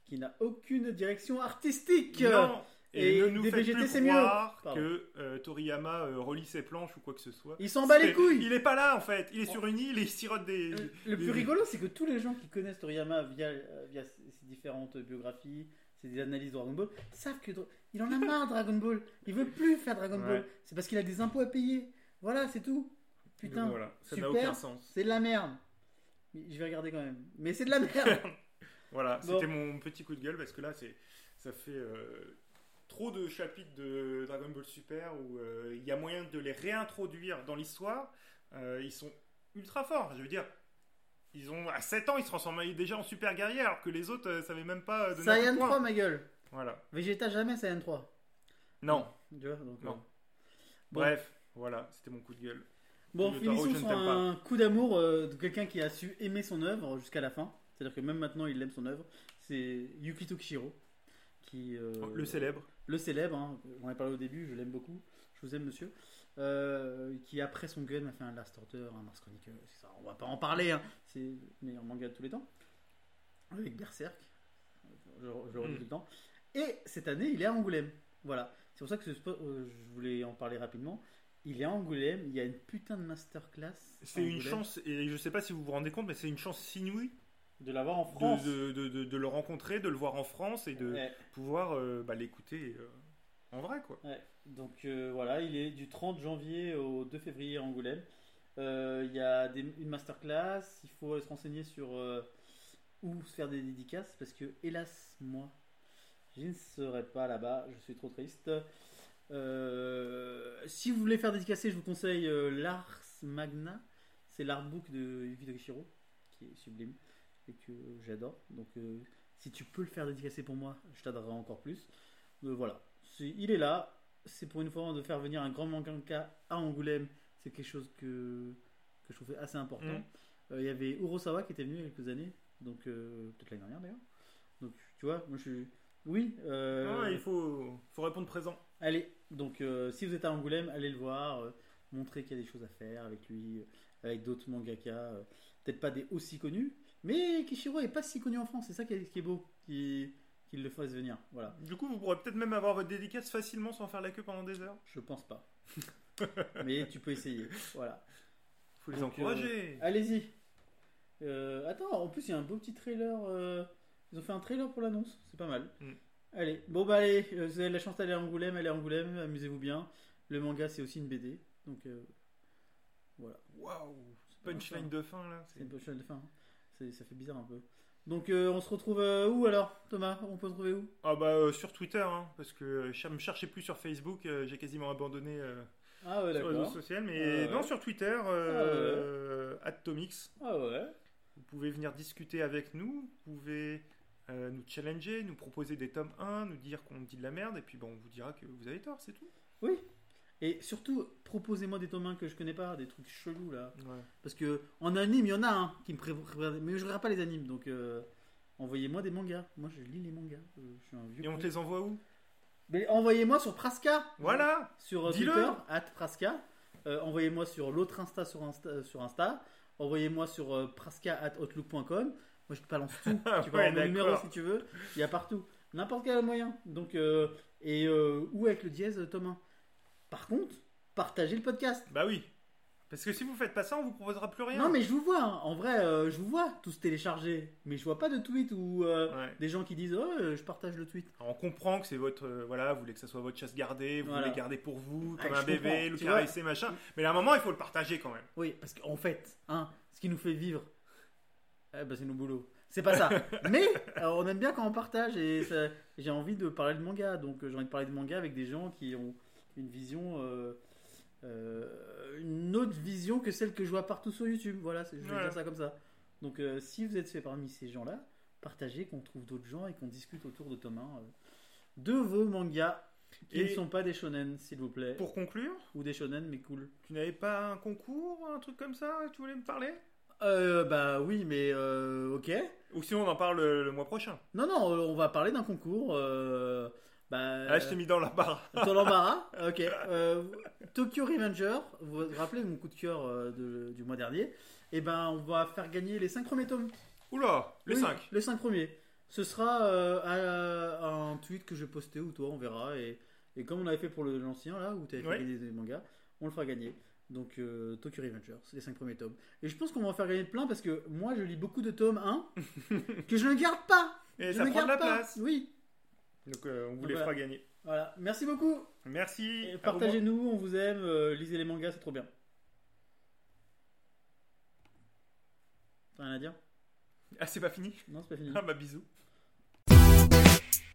Qui n'a aucune direction artistique. Non. Et, Et ne nous faites plus croire que euh, Toriyama euh, relie ses planches ou quoi que ce soit. Il s'en bat les couilles. Il est pas là en fait. Il est Oh. sur une île et il sirote des. Le- Le des- plus rigolo, c'est que tous les gens qui connaissent Toriyama via, euh, via ses différentes biographies, ses analyses de Dragon Ball, savent que il en a marre Dragon Ball. Il veut plus faire Dragon Ouais. Ball. C'est parce qu'il a des impôts à payer. Voilà, c'est tout. Putain, Voilà. Ça n'a aucun sens. c'est de la merde. Je vais regarder quand même. Mais c'est de la merde. Voilà. Bon. C'était mon petit coup de gueule parce que là, c'est ça fait euh, trop de chapitres de Dragon Ball Super où euh, il y a moyen de les réintroduire dans l'histoire. Euh, ils sont ultra forts. Je veux dire. Ils ont à 7 ans, ils se transforment déjà en super guerriers alors que les autres euh, savaient même pas coup Saiyan de poing. 3, ma gueule. Voilà. Vegeta jamais Saiyan 3. Non. Tu vois, donc, Non. Bon. Bref, voilà, c'était mon coup de gueule. Bon, finissons je ne sur t'aime pas. un coup d'amour euh, de quelqu'un qui a su aimer son œuvre jusqu'à la fin. C'est-à-dire que même maintenant, il aime son œuvre. C'est Yukito Kishiro. Qui, euh, Le célèbre. le célèbre, hein, on en a parlé au début, je l'aime beaucoup, je vous aime monsieur, Euh, qui après son gun a fait un Last Order, un Mars Chronicle, c'est ça, on va pas en parler, hein, c'est le meilleur manga de tous les temps, avec Berserk, je, je redis Mm. tout le temps, et cette année il est à Angoulême, voilà, c'est pour ça que ce euh, je voulais en parler rapidement, il est à Angoulême, il y a une putain de masterclass, C'est une chance, et je sais pas si vous vous rendez compte, mais c'est une chance inouïe de l'avoir en France, de, de, de- de le rencontrer, de le voir en France et de Ouais. pouvoir euh, bah, l'écouter euh, en vrai, quoi. Ouais, donc euh, voilà, il est du 30 janvier au 2 février à Angoulême. Il y a des- une masterclass, il faut se renseigner sur où se faire des dédicaces parce que, hélas, moi, je ne serai pas là-bas, je suis trop triste. Euh, si vous voulez faire dédicacer, je vous conseille euh, l'Ars Magna, c'est l'artbook de Yukito Kishiro qui est sublime et que j'adore. Donc, euh, si tu peux le faire dédicacer pour moi, je t'adorerai encore plus. Voilà, il est là. C'est pour une fois de faire venir un grand mangaka à Angoulême. C'est quelque chose que, que je trouvais assez important. Euh, Il y avait Urosawa qui était venu il y a quelques années, donc peut-être l'année dernière d'ailleurs. Donc tu vois, moi je suis. Oui, Ah, il faut, faut répondre présent. allez. Donc euh, si vous êtes à Angoulême, allez le voir, euh, montrer qu'il y a des choses à faire avec lui, euh, avec d'autres mangaka. peut-être pas des aussi connus, mais Kishiro est pas si connu en France. C'est ça qui est, qui est beau, qui- qu'il le fasse venir. Voilà. Du coup, vous pourrez peut-être même avoir votre dédicace facilement sans faire la queue pendant des heures. Je pense pas. Mais tu peux essayer. Voilà. faut les Donc, encourager. Allez-y. Euh, attends, en plus, il y a un beau petit trailer. euh, Ils ont fait un trailer pour l'annonce. C'est pas mal. Mm. Allez. Bon, bah, allez. euh, Vous avez la chance d'aller à Angoulême. Allez à Angoulême. Amusez-vous bien. Le manga, c'est aussi une BD. Donc, euh, voilà. Waouh, C'est pas punchline de fin là. C'est une punchline de fin. hein. Ça fait bizarre un peu. Donc, euh, on se retrouve euh, où alors, Thomas? On peut se trouver où? Ah bah sur Twitter, hein, parce que je me cherchais plus sur Facebook, j'ai quasiment abandonné Ah, ouais, sur les réseaux sociaux, mais Ah ouais. non sur Twitter, euh, @tomix. Ah, ouais. Vous pouvez venir discuter avec nous, vous pouvez euh, nous challenger, nous proposer des tomes 1, nous dire qu'on dit de la merde, et puis bon, on vous dira que vous avez tort, c'est tout. Oui. Et surtout, proposez-moi des tomes 1 que je connais pas, des trucs chelous là. Ouais. Parce que en anime, il y en a un qui me pré... pré- Mais je regarde pas les animes, donc euh, envoyez-moi des mangas. Moi, je lis les mangas. Euh, Je suis un vieux. Et on te les envoie où? Mais envoyez-moi sur Praska. Voilà Sur. Twitter, at Praska. Envoyez-moi sur l'autre Insta sur Insta. sur Insta. Envoyez-moi sur praska at outlook.com. Moi, je te balance tout. Tu peux ouais, avoir mon numéro si tu veux. Il y a partout. N'importe quel moyen. Donc, euh, et euh, où avec le dièse, Thomas? Par contre, partagez le podcast. Bah oui. Parce que si vous faites pas ça, on vous proposera plus rien. Non, mais je vous vois. hein. En vrai, euh, je vous vois tous télécharger. Mais je vois pas de tweet ou euh, Ouais. des gens qui disent Oh, euh, je partage le tweet. Alors, on comprend que c'est votre. euh, voilà, vous voulez que ça soit votre chasse gardée, vous Voilà. voulez garder pour vous, Ah, comme je un bébé, comprends, le tu caresser, machin. Mais à un moment, il faut le partager quand même. Oui, parce qu'en fait, hein, ce qui nous fait vivre, eh ben, c'est nos boulots. C'est pas ça. Mais euh, on aime bien quand on partage et ça- j'ai envie de parler de manga. Donc euh, j'ai envie de parler de manga avec des gens qui ont une vision, euh, euh, une autre vision que celle que je vois partout sur YouTube. Voilà, c'est- je vais Ouais. dire ça comme ça. Donc euh, si vous êtes fait parmi ces gens-là, partagez, qu'on trouve d'autres gens et qu'on discute autour de Thomas euh, de vos mangas qui Et- ne sont pas des shonen, s'il vous plaît. Pour conclure, Ou des shonen, mais cool. tu n'avais pas un concours, un truc comme ça Tu voulais me parler? Euh, bah oui, mais euh, ok. Ou sinon, on en parle le, le mois prochain. Non, non, euh, on va parler d'un concours. euh, bah, Ah, je t'ai mis dans la barre. Dans l'embarras Ok. Euh, Tokyo Revenger, vous vous rappelez mon coup de cœur euh, de- du mois dernier Eh ben, on va faire gagner les 5 premiers tomes. Oula, les Oui, 5. Les 5 premiers. Ce sera euh, un tweet que je vais poster ou toi, on verra. Et, et comme on avait fait pour le- l'ancien, là, où tu avais fait Ouais. gagner des mangas, on le fera gagner. Donc, euh, Tokyo Revenger, c'est les 5 premiers tomes. Et je pense qu'on va en faire gagner plein parce que moi, je lis beaucoup de tomes 1 que je ne garde pas. Et je ça ne prend de garde la pas. place. Oui. Donc, euh, on vous les Voilà. fera gagner. Voilà. Merci beaucoup. Merci. Et Partagez-nous, on vous aime, euh, lisez les mangas, c'est trop bien. T'as rien à dire? Ah, c'est pas fini? Non, c'est pas fini. Ah, bah bisous.